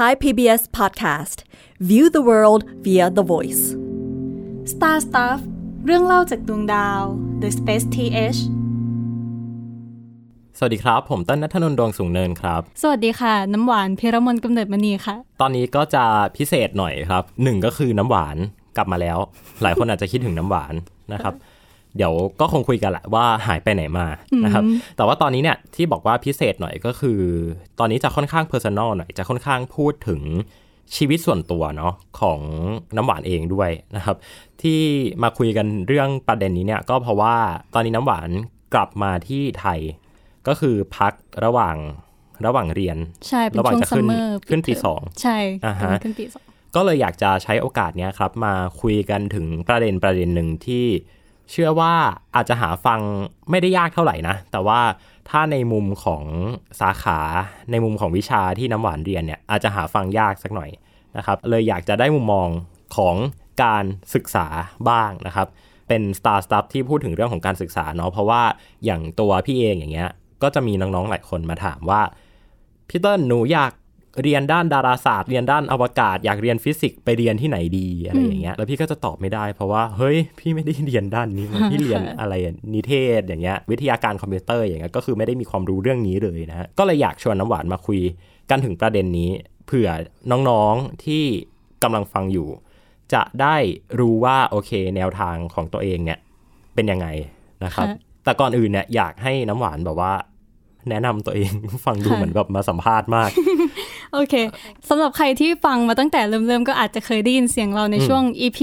Thai PBS Podcast View the world via the voice Star Stuff เรื่องเล่าจากดวงดาว The Space TH สวัสดีครับ ผมต้นนัทนนท์ดวงสูงเนินครับ สวัสดีค่ะ น้ำหวานพิรมนกำเนิดมณีค่ะ ตอนนี้ก็จะพิเศษหน่อยครับหนึ่งก็คือน้ำหวานกลับมาแล้ว หลายคนอาจจะคิดถึงน้ำหวานนะครับ เดี๋ยวก็คงคุยกันแหละว่าหายไปไหนมานะครับ แต่ว่าตอนนี้เนี่ยที่บอกว่าพิเศษหน่อยก็คือ ตอนนี้จะค่อนข้าง personal หน่อยจะค่อนข้างพูดถึงชีวิตส่วนตัวเนาะของน้ำหวานเองด้วยนะครับ ที่มาคุยกันเรื่องประเด็นนี้เนี่ยก็เพราะว่าตอนนี้น้ำหวานกลับมาที่ไทย ก็คือพักระหว่างระหว่างเรียนใช่เป็นระหว่างช่วงจะ summer ขึ้นปีสองใช่อ่าฮะขึ้นปีสองก็เลยอยากจะใช้โอกาสเนี้ยครับ มาคุยกันถึงประเด็นประเด็นหนึ่งที่ เชื่อว่าอาจจะหาฟังไม่ได้ยากเท่าไหร่นะ แต่ว่าถ้าในมุมของสาขาในมุมของวิชาที่น้ำหวานเรียนเนี่ยอาจจะหาฟังยากสักหน่อยนะครับ เลยอยากจะได้มุมมองของการศึกษาบ้างนะครับ เป็น Star Stuff ที่พูดถึงเรื่องของการศึกษาเนาะเพราะว่าอย่างตัวพี่เองอย่างเงี้ยก็จะมีน้องๆหลายคนมาถามว่าพี่เติ้ลหนูอยาก เรียนด้านดาราศาสตร์เรียนด้านอวกาศ อยากเรียนฟิสิกส์ไปเรียนที่ไหนดีอะไรอย่างเงี้ยแล้วพี่ก็จะตอบไม่ได้ เพราะว่าเฮ้ยพี่ไม่ได้เรียนด้านนี้มาพี่เรียนอะไรอะนิเทศอย่างเงี้ยวิทยาการคอมพิวเตอร์อย่างเงี้ยก็คือไม่ได้มีความรู้เรื่องนี้เลยนะฮะก็เลยอยากชวนน้ำหวานมาคุยกันถึงประเด็นนี้ เผื่อน้องๆที่กำลังฟังอยู่ จะได้รู้ว่าโอเค แนวทางของตัวเองเนี่ยเป็นยังไงนะครับค่ะแต่ก่อนอื่นเนี่ยอยากให้น้ำหวานแบบว่าแนะนำตัวเองฟังดูค่ะเหมือนแบบมาสัมภาษณ์มาก โอเคสำหรับใครที่ฟังมาตั้งแต่เริ่มๆ ก็อาจจะเคยได้ยินเสียงเราในช่วง EP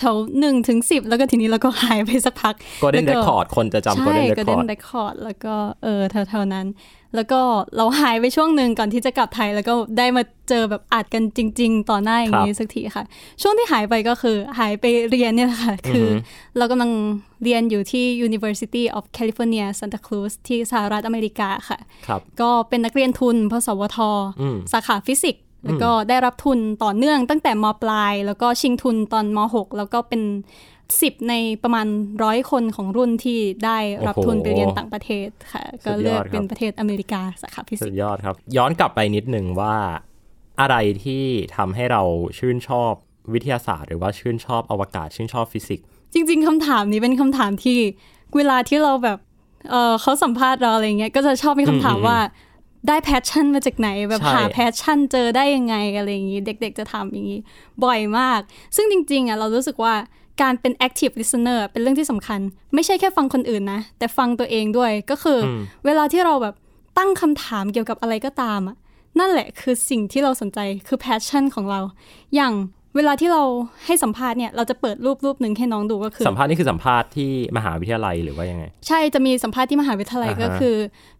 แถวๆหนึ่งถึงสิบแล้วก็ทีนี้เราก็หายไปสักพัก Golden แล้วก็ Record คนจะจำใช่ Golden Golden Record Record แล้วก็เออแถวๆนั้น แล้วก็เราหายไปช่วงหนึ่งก่อนที่จะกลับไทย แล้วก็ได้มาเจอแบบอัดกันจริง ๆ ต่อหน้าอย่างนี้สักทีค่ะ ช่วงที่หายไปก็คือหายไปเรียนเนี่ยแหละค่ะ คืออเรากำลังเรียนอยู่ที่ University of California Santa Cruz ที่สหรัฐอเมริกาค่ะครับก็เป็นนักเรียนทุนพสวทอืมสาขาฟิสิกส์แล้วก็ได้รับทุนต่อเนื่องตั้งแต่มปลาย แล้วก็ชิงทุนตอนม .6 แล้วก็เป็น สิบในประมาณร้อยคนของรุ่นที่ได้รับทุนไปเรียนต่างประเทศค่ะ ก็เลือกเป็นประเทศอเมริกาสาขาฟิสุสิกดส์ยอดครับ ย้อนกลับไปนิดนึงว่า อะไรที่ทำให้เราชื่นชอบวิทยาศาสตร์ หรือว่าชื่นชอบอวกาศชื่นชอบฟิสิกส์จริง ๆคำถามนี้เป็นคำถามที่เวลาที่เราแบบเออเขาสัมภาษณ์เราอะไรเงี้ยก็จะชอบมีคำถามว่าได้ passion มาจากไหน แบบหา passion เจอได้ยังไงอะไรอย่างนี้ เด็กๆจะถามอย่างนี้ บ่อยมาก ซึ่งจริงๆอะเรารู้สึกว่า การเป็น active listener เป็นเรื่องที่สำคัญ ไม่ใช่แค่ฟังคนอื่นนะ แต่ฟังตัวเองด้วยก็คือเวลาที่เราแบบตั้งคำถามเกี่ยวกับอะไรก็ตามอะนั่นแหละคือสิ่งที่เราสนใจคือ passion ของเรา อย่างเวลาที่เราให้สัมภาษณ์เนี่ยเราจะเปิดรูปรูปหนึ่งให้น้องดูก็คือ สัมภาษณ์นี่คือสัมภาษณ์ที่มหาวิทยาลัยหรือว่ายังไง ใช่จะมีสัมภาษณ์ที่มหาวิทยาลัยอ่าฮะก็คือ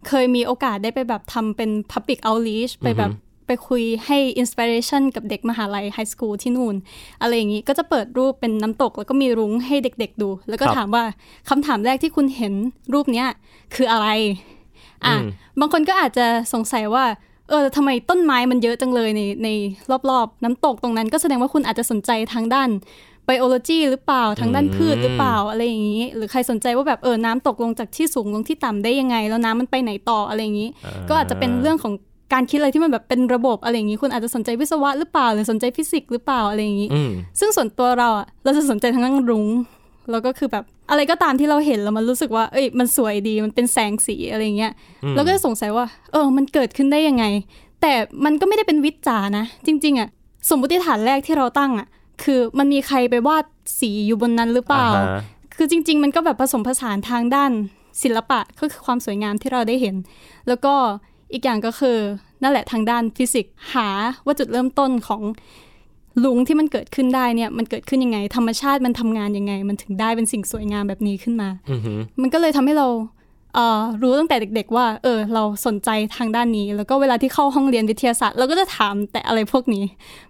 เคยมีโอกาสได้ไปแบบทำเป็น Public Outreach ไปแบบ ไปคุยให้ inspiration กับเด็กมหาลัยไฮสคูลที่นู่น อะไรอย่างนี้ก็จะเปิดรูปเป็นน้ำตก แล้วก็มีรุ้งให้เด็กๆดู แล้วก็ครับถามว่าคำถามแรกที่คุณเห็นรูปเนี้ยคืออะไรอะบางคนก็อาจจะสงสัยว่าเออทำไมต้นไม้มันเยอะจังเลยในในรอบๆ น้ำตกตรงนั้น ก็แสดงว่าคุณอาจจะสนใจทางด้านไบโอโลจีหรือเปล่าทางด้านพืชหรือเปล่าอะไรอย่างนี้ หรือใครสนใจว่าแบบเออน้ำตกลงจากที่สูงลงที่ต่ำได้ยังไง แล้วน้ำมันไปไหนต่ออะไรอย่างนี้ ก็อาจจะเป็นเรื่องของ การคิดอะไรที่มันแบบเป็นระบบอะไรอย่างนี้คุณอาจจะสนใจวิศวะหรือเปล่า หรือสนใจฟิสิกส์หรือเปล่าอะไรอย่างนี้อืมซึ่งส่วนตัวเราอะเราจะสนใจทางด้านรุ้งแล้วก็คือแบบอะไรก็ตามที่เราเห็นแล้วมันรู้สึกว่า เอ้ยมันสวยดีมันเป็นแสงสีอะไรเงี้ยเราก็จะสงสัยว่า เออ มันเกิดขึ้นได้ยังไง แต่มันก็ไม่ได้เป็นวิจจ๋านะ จริง ๆอะสมมติฐานแรกที่เราตั้งอะคือมันมีใครไปวาดสีอยู่บนนั้นหรือเปล่าอ่าฮะคือจริง ๆ มันก็แบบผสมผสานทางด้านศิลปะก็คือความสวยงามที่เราได้เห็น แล้วก็ อีกอย่างก็คือนั่นแหละทางด้านฟิสิกส์หาว่าจุดเริ่มต้นของลุงที่มันเกิดขึ้นได้เนี่ยมันเกิดขึ้นยังไง ธรรมชาติมันทำงานยังไง มันถึงได้เป็นสิ่งสวยงามแบบนี้ขึ้นมาอือหือมันก็เลยทำให้เราเอ่อรู้ตั้งแต่เด็ก ๆ ว่า เออ เราสนใจทางด้านนี้ แล้วก็เวลาที่เข้าห้องเรียนวิทยาศาสตร์เราก็จะถามแต่อะไรพวกนี้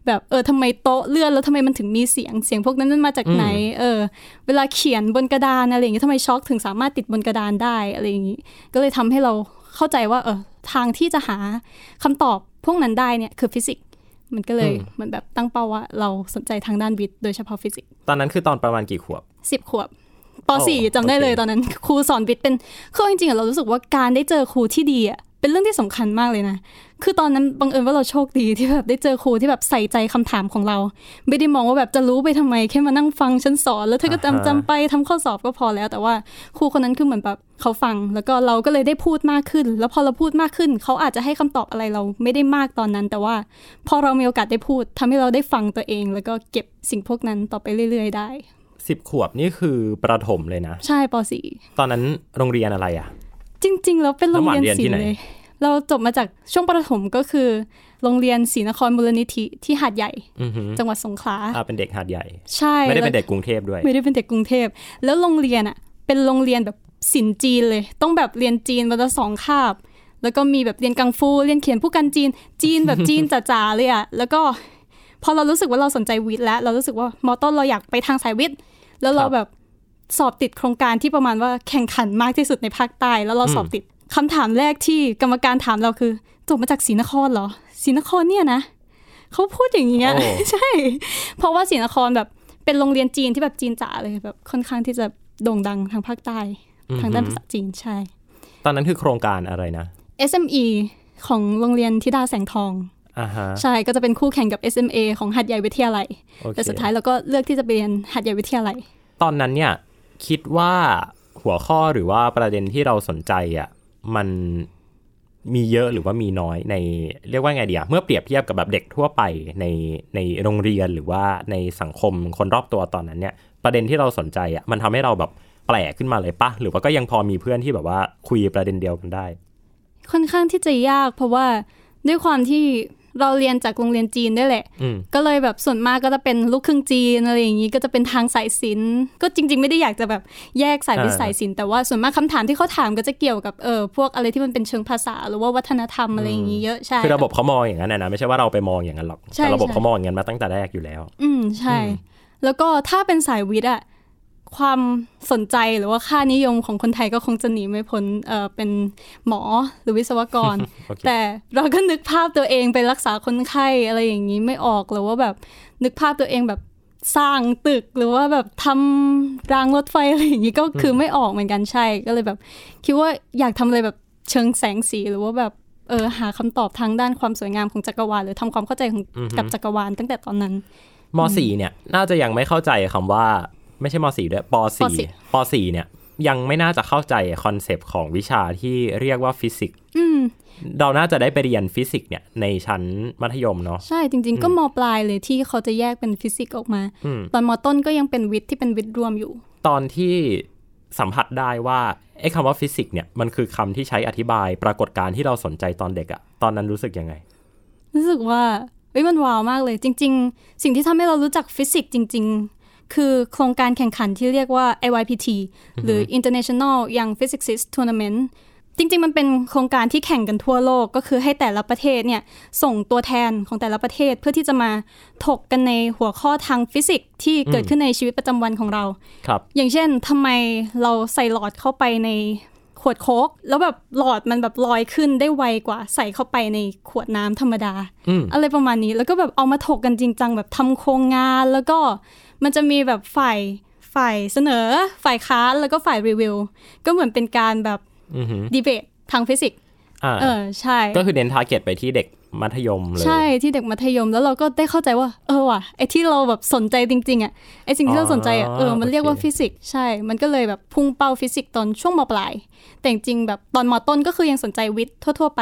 แบบเออทำไมโต๊ะเลื่อนแล้วทำไมมันถึงมีเสียงเสียงพวกนั้นมันมาจากไหน เออ เวลาเขียนบนกระดานอะไรอย่างงี้ทำไมชอล์กถึงสามารถติดบนกระดานได้อะไรอย่างงี้ก็เลยทำให้เรา เข้าใจว่าเออทางที่จะหาคำตอบพวกนั้นได้เนี่ยคือฟิสิกส์มันก็เลยเหมือนแบบตั้งเป้าว่าเราสนใจทางด้านวิทย์โดยเฉพาะฟิสิกส์ตอนนั้นคือตอนประมาณกี่ขวบสิบขวบโอ้ ป.4 จำได้เลยโอเคตอนนั้นครูสอนวิทย์เป็นคือจริงๆอะเรารู้สึกว่าการได้เจอครูที่ดีอะ เป็นเรื่องที่สำคัญมากเลยนะ คือตอนนั้นบังเอิญว่าเราโชคดีที่แบบได้เจอครูที่แบบใส่ใจคำถามของเรา ไม่ได้มองว่าแบบจะรู้ไปทำไมแค่มานั่งฟังฉันสอนแล้วเธอก็จำอ่าฮะจำไปทำข้อสอบก็พอแล้ว แต่ว่าครูคนนั้นคือเหมือนแบบเขาฟัง แล้วก็เราก็เลยได้พูดมากขึ้น แล้วพอเราพูดมากขึ้น เขาอาจจะให้คำตอบอะไรเราไม่ได้มากตอนนั้น แต่ว่าพอเรามีโอกาสได้พูดทำให้เราได้ฟังตัวเอง แล้วก็เก็บสิ่งพวกนั้นต่อไปเรื่อย ๆ ได้สิบขวบนี่คือประถมเลยนะ ใช่ปตอนนั้นโรงเรียนอะไรอะ .4 จริง ๆ แล้วเป็นโรงเรียนแล้วหวานเรียนที่ศิลไหนป์เลย เราจบมาจากช่วงประถมก็คือ โรงเรียนศรีนครมูลนิธิที่หาดใหญ่อือหือจังหวัดสงขลาอ่าเป็นเด็กหาดใหญ่ ใช่ ไม่ได้เป็นแล้วเด็กกรุงเทพด้วย ไม่ได้เป็นเด็กกรุงเทพ แล้วโรงเรียนอะ เป็นโรงเรียนแบบศิลป์จีนเลย ต้องแบบเรียนจีนวันละสองคาบ แล้วก็มีแบบเรียนกังฟู เรียนเขียนผู้กันจีน จีนแบบจีนจ๋าๆเลยอะ แล้วก็พอเรารู้สึกว่าเราสนใจวิทย์แล้ว เรารู้สึกว่ามอต้นเราอยากไปทางสายวิทย์ แล้วเราครับแบบ สอบติดโครงการที่ประมาณว่าแข่งขันมากที่สุดในภาคใต้แล้วเราสอบติดคำถามแรกที่กรรมการถามเราคือจบมาจากศรีนครเหรอศรีนครเนี่ยนะเขาพูดอย่างเงี้ยโอ้ใช่ เพราะว่าศรีนครแบบเป็นโรงเรียนจีนที่แบบจีนจ๋าเลยแบบค่อนข้างที่จะโด่งดังทางภาคใต้ทางด้านภาษาจีนใช่ ตอนนั้นคือโครงการอะไรนะ SME ของโรงเรียนธิดาแสงทองอ่าฮะใช่ก็จะเป็นคู่แข่งกับ SMA ของหัดใหญ่วิทยาลัยโอเคแต่สุดท้ายเราก็เลือกที่จะไปเรียนหัดใหญ่วิทยาลัย ตอนนั้นเนี่ย คิดว่าหัวข้อหรือว่าประเด็นที่เราสนใจอะมันมีเยอะหรือว่ามีน้อยในเรียกว่าไงเดีอะเมื่อเปรียบเทียบกับแบบเด็กทั่วไปในในโรงเรียนหรือว่าในสังคมคนรอบตัวตอนนั้นเนี่ย ประเด็นที่เราสนใจอะมันทำให้เราแบบแปลกขึ้นมาเลยปะหรือว่าก็ยังพอมีเพื่อนที่แบบว่าคุยประเด็นเดียวกันได้ ค่อนข้างที่จะยากเพราะว่าด้วยความที่ เราเรียนจากโรงเรียนจีนด้วยแหละอืมก็เลยแบบส่วนมากก็จะเป็นลูกครึ่งจีนอะไรอย่างนี้ก็จะเป็นทางสายศิลป์ก็จริง ๆ ไม่ได้อยากจะแบบแยกสายวิทย์อ่าสายศิลป์แต่ว่าส่วนมากคำถามที่เขาถามก็จะเกี่ยวกับเออพวกอะไรที่มันเป็นเชิงภาษาหรือว่าวัฒนธรรมอะไรอย่างนี้เยอะใช่คือระบบเขามองอย่างนั้นนะนะไม่ใช่ว่าเราไปมองอย่างนั้นหรอกใช่แต่ระบบใช่เขามองอย่างนั้นมาตั้งแต่แรกอยู่แล้ว อืมใช่ แล้วก็ถ้าเป็นสายวิทย์อะ ความสนใจหรือว่าค่านิยมของคนไทยก็คงจะหนีไม่พ้นเออเป็นหมอหรือวิศวกรโอเคแต่เราก็นึกภาพตัวเองไปรักษาคนไข้อะไรอย่างนี้ไม่ออกหรือว่าแบบนึกภาพตัวเองแบบสร้างตึกหรือว่าแบบทำรางรถไฟอะไรอย่างนี้ก็คือไม่ออกเหมือนกันใช่ก็เลยแบบ คิดว่าอยากทำอะไรแบบเชิงแสงสีหรือว่าแบบเออหาคำตอบทางด้านความสวยงามของจักรวาลหรือทำความเข้าใจของกับจักรวาลตั้งแต่ตอนนั้นมสี่เนี่ย น่าจะยังไม่เข้าใจคำว่า ไม่ใช่มสี่ด้วยปสี่ปสี่ปสี่เนี่ย ยังไม่น่าจะเข้าใจ concept ของวิชาที่เรียกว่าฟิสิกส์อืมเราน่าจะได้ไปเรียนฟิสิกส์เนี่ย ในชั้นมัธยมเนาะใช่จริง ๆ ก็มปลายเลยที่เขาจะแยกเป็นฟิสิกส์ออกมาอืมตอนมต้นก็ยังเป็นวิทย์ที่เป็นวิทย์รวมอยู่ ตอนที่สัมผัสได้ว่าไอ้คำว่าฟิสิกส์เนี่ยมันคือคำที่ใช้อธิบายปรากฏการณ์ที่เราสนใจตอนเด็กอะตอนนั้นรู้สึกยังไง รู้สึกว่าเอ้ยมันว้าวมากเลย จริง ๆ สิ่งที่ทำให้เรารู้จักฟิสิกส์จริง ๆ คือโครงการแข่งขันที่เรียกว่า IYPT หรือ International Young Physicist Tournament จริง ๆ มันเป็นโครงการที่แข่งกันทั่วโลก ก็คือให้แต่ละประเทศเนี่ยส่งตัวแทนของแต่ละประเทศเพื่อที่จะมาถกกันในหัวข้อทางฟิสิกส์ที่เกิดขึ้นในชีวิตประจำวันของเรา ครับ อย่างเช่นทำไมเราใส่หลอดเข้าไปในขวดโค้กแล้วแบบหลอดมันแบบลอยขึ้นได้ไวกว่าใส่เข้าไปในขวดน้ำธรรมดาอืมอะไรประมาณนี้แล้วก็แบบเอามาถกกันจริงจังแบบทำโครงงานแล้วก็ มันจะมีแบบฝ่ายฝ่ายเสนอ ฝ่ายค้านแล้วก็ฝ่ายรีวิว ก็เหมือนเป็นการแบบอือหือดีเบตทางฟิสิกส์อ่าเออใช่ ก็คือเน้น target ไปที่เด็กมัธยมเลย ใช่ที่เด็กมัธยมแล้วเราก็ได้เข้าใจว่า เออว่ะไอที่เราแบบสนใจจริง ๆอะไอสิ่งที่เราสนใจอะอ๋อเออมันเรียกว่าโอเคฟิสิกส์ใช่ มันก็เลยแบบพุ่งเป้าฟิสิกส์ตอนช่วงมปลาย แต่จริงๆแบบตอนมต้นก็คือยังสนใจวิทย์ทั่ว ๆ ไป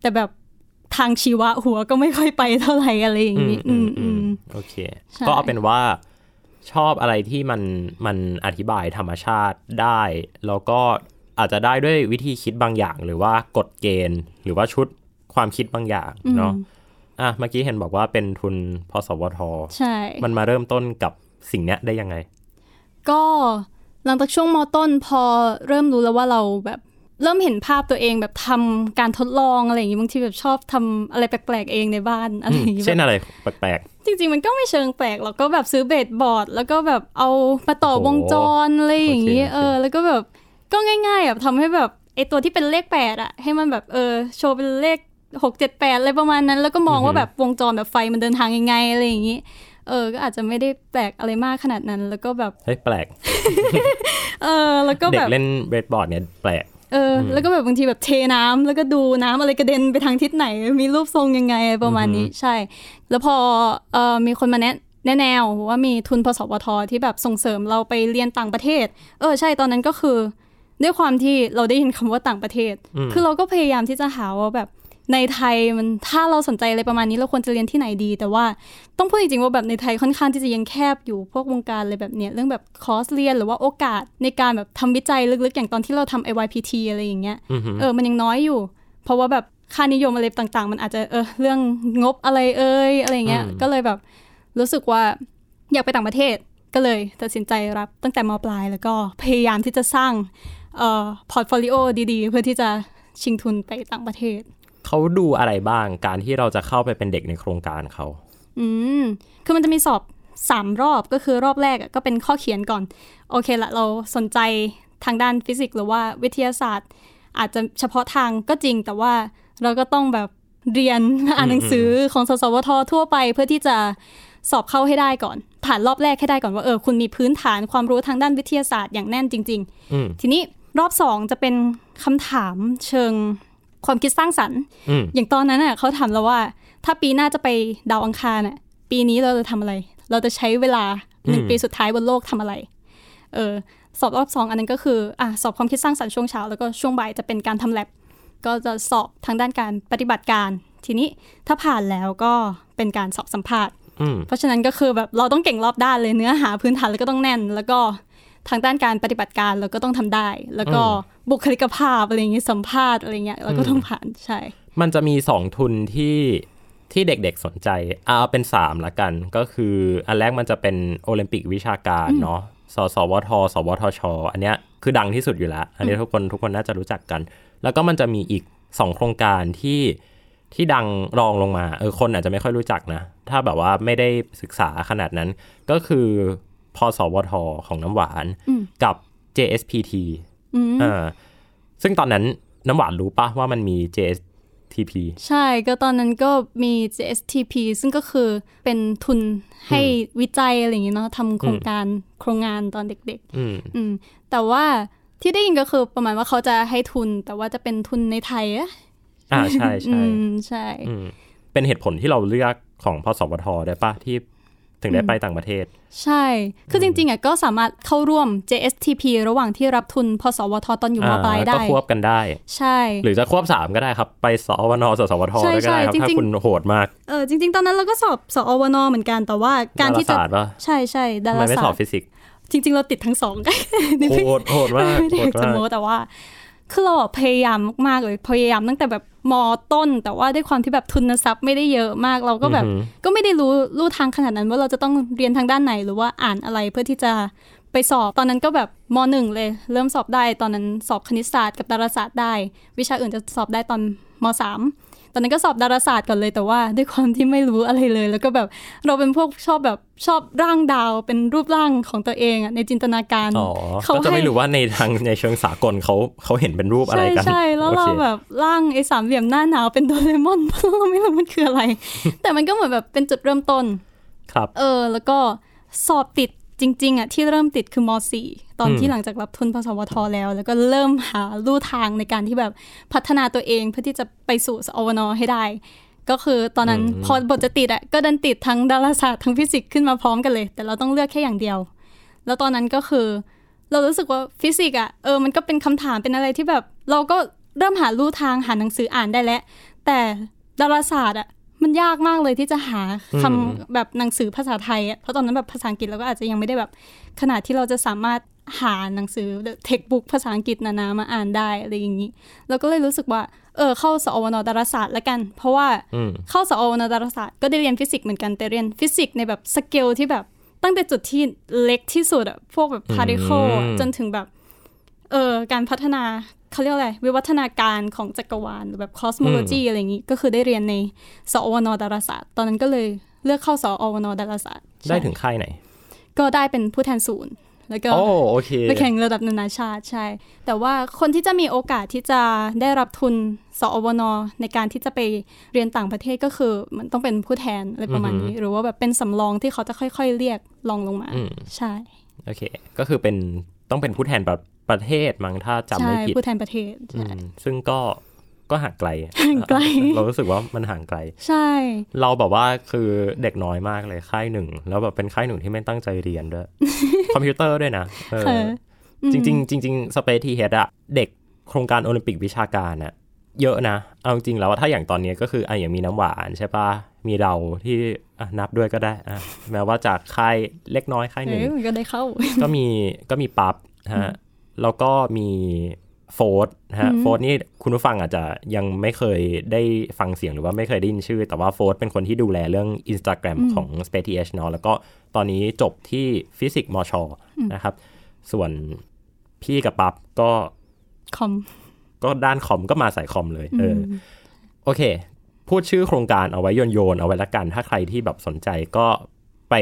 แต่แบบทางชีวะหัวก็ไม่ค่อยไปเท่าไหร่อะไรอย่างนี้อืมอืมโอเคใช่ก็เอาเป็นว่า ชอบอะไรที่มันมันอธิบายธรรมชาติได้ แล้วก็อาจจะได้ด้วยวิธีคิดบางอย่าง หรือว่ากฎเกณฑ์ หรือว่าชุดความคิดบางอย่างเนาะอะเมื่อกี้เห็นบอกว่าเป็นทุนพสวทใช่ มันมาเริ่มต้นกับสิ่งเนี้ยได้ยังไง ก็หลังจากช่วงมต้นพอเริ่มรู้แล้วว่าเราแบบ เริ่มเห็นภาพตัวเองแบบทำการทดลองอะไรอย่างนี้บางทีแบบชอบทำอะไรแปลกๆเองในบ้านอะไรอย่างนี้เช่นแบบอะไรแปลกจริง ๆ มันก็ไม่เชิงแปลกเราก็แบบซื้อเบสบอร์ด แล้วก็แบบเอามาต่อโอ้โหวงจรอะไรอย่างนี้โอเคโอเคเออ แล้วก็แบบก็ง่ายๆแบบทำให้แบบไอตัวที่เป็นเลขแปดอะให้มันแบบเออโชว์เป็นเลขหกเจ็ดแปดอะไรประมาณนั้น แล้วก็มองว่าแบบวงจรแบบไฟมันเดินทางยังไงอะไรอย่างนี้เออ ก็อาจจะไม่ได้แปลกอะไรมากขนาดนั้น แล้วก็แบบๆเฮ้ยแปลก เออ แล้วก็เด็แบกบเล่นเบสบอร์ดเนี่ยแปลก เออ แล้วก็แบบบางทีแบบเทน้ำแล้วก็ดูน้ำอะไรกระเด็นไปทางทิศไหน มีรูปทรงยังไงประมาณนี้ใช่ แล้วพอเออมีคนมาแนะแนะแนวว่ามีทุนพสวทที่แบบส่งเสริมเราไปเรียนต่างประเทศ เออใช่ตอนนั้นก็คือ ด้วยความที่เราได้ยินคำว่าต่างประเทศ คือเราก็พยายามที่จะหาว่าแบบ ในไทยมันถ้าเราสนใจอะไรประมาณนี้เราควรจะเรียนที่ไหนดี แต่ว่าต้องพูดจริงๆว่าแบบในไทยค่อนข้างที่จะยังแคบอยู่พวกวงการอะไรแบบเนี้ยเรื่องแบบคอร์สเรียนหรือว่าโอกาสในการแบบทำวิจัยลึกๆ อย่างตอนที่เราทำ AYPT อะไรอย่างเงี้ยอือหือเออมันยังน้อยอยู่ เพราะว่าแบบค่านิยมอะไรต่างๆ มันอาจจะเออเรื่องงบอะไรเอ่ยอะไรเงี้ยก็เลยแบบรู้สึกว่าอยากไปต่างประเทศก็เลยตัดสินใจรับตั้งแต่มปลายแล้วก็พยายามที่จะสร้างเอ่อ portfolio ดีๆ เพื่อที่จะชิงทุนไปต่างประเทศ เขาดูอะไรบ้างการที่เราจะเข้าไปเป็นเด็กในโครงการเขาอืมคือมันจะมีสอบสามรอบก็คือรอบแรกอะก็เป็นข้อเขียนก่อน โอเคละเราสนใจทางด้านฟิสิกส์หรือว่าวิทยาศาสตร์ อาจจะเฉพาะทางก็จริง แต่ว่าเราก็ต้องแบบเรียนอ่านหนังสือของสสวททั่วไปเพื่อที่จะสอบเข้าให้ได้ก่อน ผ่านรอบแรกให้ได้ก่อนว่าเออคุณมีพื้นฐานความรู้ทางด้านวิทยาศาสตร์อย่างแน่นจริงอืมๆทีนี้รอบสองจะเป็นคำถามเชิง ความคิดสร้างสรรค์อืมอย่างตอนนั้นน่ะเขาถามเราว่า ถ้าปีหน้าจะไปดาวอังคารน่ะ ปีนี้เราจะทำอะไร เราจะใช้เวลาหนึ่งอืมปีสุดท้ายบนโลกทำอะไร เออสอบรอบสองอันนั้นก็คืออะสอบความคิดสร้างสรรค์ช่วงเช้าแล้วก็ช่วงบ่ายจะเป็นการทำแลบก็จะสอบทางด้านการปฏิบัติการ ทีนี้ถ้าผ่านแล้วก็เป็นการสอบสัมภาษณ์อืมเพราะฉะนั้นก็คือแบบเราต้องเก่งรอบด้านเลยเนื้อหาพื้นฐานแล้วก็ต้องแน่น แล้วก็ทางด้านการปฏิบัติการเราก็ต้องทำได้ แล้วก็ บุคลิกภาพอะไรอย่างเงี้ยสัมภาษณ์อะไรเงี้ยเราก็ต้องผ่านใช่ มันจะมีสองทุนที่ที่เด็กๆสนใจเอาเป็นสามละกัน ก็คืออันแรกมันจะเป็นโอลิมปิกวิชาการเนาะสสวท สวทช อันเนี้ยคือดังที่สุดอยู่แล้ว อันนี้ทุกคนทุกคนน่าจะรู้จักกัน แล้วก็มันจะมีอีกสองโครงการที่ที่ดังรองลงมาเออคนอาจจะไม่ค่อยรู้จักนะ ถ้าแบบว่าไม่ได้ศึกษาขนาดนั้น ก็คือพสวทของน้ำหวานกับ JSPT อ่าซึ่งตอนนั้นน้ำหวานรู้ปะว่ามันมี JSTP ใช่ก็ตอนนั้นก็มี JSTP ซึ่งก็คือเป็นทุนให้วิจัยอะไรอย่างเงี้ยเนาะทำโครงการโครงงานตอนเด็กอืมๆอืมแต่ว่าที่ได้ยินก็คือประมาณว่าเขาจะให้ทุน แต่ว่าจะเป็นทุนในไทยอะอ่าใช่อืใช่มใช่อืมเป็นเหตุผลที่เราเลือกของพสวทได้ปะที่ ถึงได้ไปต่างประเทศ ใช่ คือจริงๆอะก็สามารถเข้าร่วม JSTP ระหว่างที่รับทุน พสวทตอนอยู่มอ่าปลายก็ได้ควบกันได้ ใช่ หรือจะควบสามก็ได้ครับ ไปสวนสสวทใช่ด้วยก็ได้ครับใช่ถ้าจริงๆคุณโหดมาก เออจริง ๆ ตอนนั้นเราก็สอบสอวนเหมือนกันแต่ว่าการที่จะดาราศาสตร์ปะใช่ใช่ดาทำไมราไม่ศาสสอตบร์ฟิสิกส์จริง ๆ เราติดทั้งสองโหดโหดมากไม่ได้โหอดยากจะมากโม้แต่ว่าคือเราอะพยายามมากๆเลยพยายามตั้งแต่แบบ มต้น แต่ว่าด้วยความที่แบบทุนทรัพย์ไม่ได้เยอะมาก เราก็แบบอือหือก็ไม่ได้รู้รู้ทางขนาดนั้นว่าเราจะต้องเรียนทางด้านไหนหรือว่าอ่านอะไรเพื่อที่จะไปสอบตอนนั้นก็แบบมหนึ่งเลย เริ่มสอบได้ตอนนั้นสอบคณิตศาสตร์กับดาราศาสตร์ได้ วิชาอื่นจะสอบได้ตอนมสาม ตอนนั้นก็สอบดาราศาสตร์ก่อนเลยแต่ว่าด้วยความที่ไม่รู้อะไรเลย แล้วก็แบบเราเป็นพวกชอบแบบชอบร่างดาวเป็นรูปร่างของตัวเองอะในจินตนาการอ๋อเขาก็จะไม่ให้รู้ว่าในทางในเชิงสากลเขาเขาเห็นเป็นรูปอะไรใช่กันใช่แล้วโอเราคแบบร่างไอ้สามเหลี่ยมหน้าหนาวเป็นโดเรมอนเพราะเราไม่รู้มันคืออะไร แต่มันก็เหมือนแบบเป็นจุดเริ่มต้นครับ เออ แล้วก็สอบติด จริง ๆอะที่เริ่มติดคือม .4 ตอนอืมที่หลังจากรับทุนพสวทแล้ว แล้วก็เริ่มหาลู่ทางในการที่แบบพัฒนาตัวเองเพื่อที่จะไปสู่สอวนให้ได้ ก็คือตอนนั้นพอบทจะติดอะก็ดันติดทั้งดาราศาสตร์ทั้งฟิสิกส์ขึ้นมาพร้อมกันเลย แต่เราต้องเลือกแค่อย่างเดียว แล้วตอนนั้นก็คือ เรารู้สึกว่าฟิสิกส์อะเออมันก็เป็นคำถามเป็นอะไรที่แบบ เราก็เริ่มหาลู่ทางหาหนังสืออ่านได้แล้วแต่ดาราศาสตร์อะ มันยากมากเลยที่จะหาคำแบบหนังสือภาษาไทยอะเพราะตอนนั้นแบบภาษาอังกฤษเราก็อาจจะยังไม่ได้แบบขนาดที่เราจะสามารถหาหนังสือ textbook ภาษาอังกฤษนานามาอ่านได้อะไรอย่างนี้เราก็เลยรู้สึกว่า เออเข้าสอวนดาราศาสตร์ละกัน เพราะว่าอืมเข้าสอวนดาราศาสตร์ก็ได้เรียนฟิสิกส์เหมือนกันแต่เรียนฟิสิกส์ในแบบสเกลที่แบบตั้งแต่จุดที่เล็กที่สุดอะพวกแบบพาร์ติเคิลอืมจนถึงแบบเออการพัฒนา เขาเรียกอะไร วิวัฒนาการของจักรวาลหรือแบบ cosmology อะไรอย่างนี้ ก็คือได้เรียนในสอวนดาราศาสตร์ ตอนนั้นก็เลยเลือกเข้าสอวนดาราศาสตร์ ได้ใช่ถึงค่ายไหน ก็ได้เป็นผู้แทนศูนย์ แล้วก็โอ้โอเคไปแข่งระดับนานาชาติใช่ แต่ว่าคนที่จะมีโอกาสที่จะได้รับทุนสอวนในการที่จะไปเรียนต่างประเทศก็คือมันต้องเป็นผู้แทนอะไรประมาณนี้ หรือว่าแบบเป็นสำรองที่เขาจะค่อย ๆ เรียกรองลงมาอืมใช่ โอเค ก็คือเป็นต้องเป็นผู้แทนประ ประเทศมั้งถ้าจำใช่ไม่ผิดผู้แทนประเทศอืใช่มซึ่งก็ก็ห่างไกลห่างไกล เรารู้สึกว่ามันห่างไกล ใช่ เราแบบว่าคือเด็กน้อยมากเลยค่ายหนึ่ง แล้วแบบเป็นค่ายหนึ่งที่ไม่ตั้งใจเรียนด้วย คอมพิวเตอร์ด้วยนะเออค่ะจริงๆจริงๆสเปซทีเฮดอะเด็กโครงการโอลิมปิกวิชาการอะเยอะนะ เอาจริงๆแล้วถ้าอย่างตอนนี้ก็คืออะอย่างมีน้ำหวานใช่ปะมีเราที่อะนับด้วยก็ได้อะแม้ว่าจากค่ายเล็กน้อยค่ายหเอนึ่งอมันก็ได้เข้า ก็มีก็มีปั๊บฮะ แล้วก็มีโฟร์ฮะโฟร์นี่คุณผู้ฟังอาจจะยังไม่เคยได้ฟังเสียงหรือว่าไม่เคยได้ยินชื่อ แต่ว่าโฟร์เป็นคนที่ดูแลเรื่อง Instagram ของ Space TH เนาะแล้วก็ตอนนี้จบที่ฟิสิกส์มชนะครับ ส่วนพี่กับปั๊บก็คอมก็ด้านคอมก็มาสายคอมเลยเอออโอเค พูดชื่อโครงการเอาไว้โยนโยนๆเอาไว้ละกัน ถ้าใครที่แบบสนใจก็ไป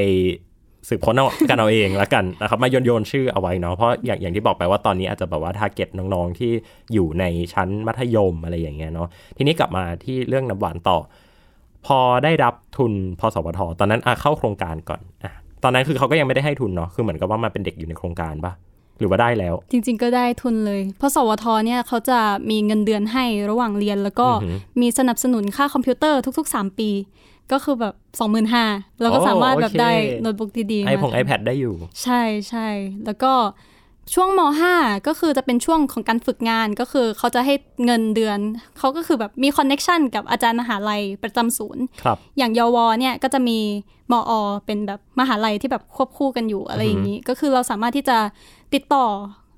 สืบค้นเอากันเอาเองละกันนะครับมาโยนโยนๆชื่อเอาไว้เนาะเพราะอย่างอย่างที่บอกไปว่าตอนนี้อาจจะแบบว่าทาร์เก็ตน้องๆที่อยู่ในชั้นมัธยมอะไรอย่างเงี้ยเนาะทีนี้กลับมาที่เรื่องน้ำหวานต่อ พอได้รับทุนพสวทตอนนั้นอะเข้าโครงการก่อนอะตอนนั้นคือเขาก็ยังไม่ได้ให้ทุนเนาะคือเหมือนกับว่ามาเป็นเด็กอยู่ในโครงการปะหรือว่าได้แล้ว จริง ๆ ก็ได้ทุนเลยเพราะสวทเนี่ยเขาจะมีเงินเดือนให้ระหว่างเรียนแล้วก็อือหือมีสนับสนุนค่าคอมพิวเตอร์ทุก ๆ 3 ปี ก็คือแบบ25,000แล้วก็โอ้สามารถแบบโอเคได้โน้ตบุ๊กดีๆไอพงมา iPad ได้อยู่ ใช่ใช่แล้วก็ช่วงม 5 ก็คือจะเป็นช่วงของการฝึกงานก็คือเขาจะให้เงินเดือน เขาก็คือแบบมี connection กับอาจารย์มหาลัยประจำศูนย์ครับอย่างยวเนี่ยก็จะมีมอ เป็นแบบมหาลัยที่แบบควบคู่กันอยู่อะไรอย่างนี้ ก็คือเราสามารถที่จะติดต่อ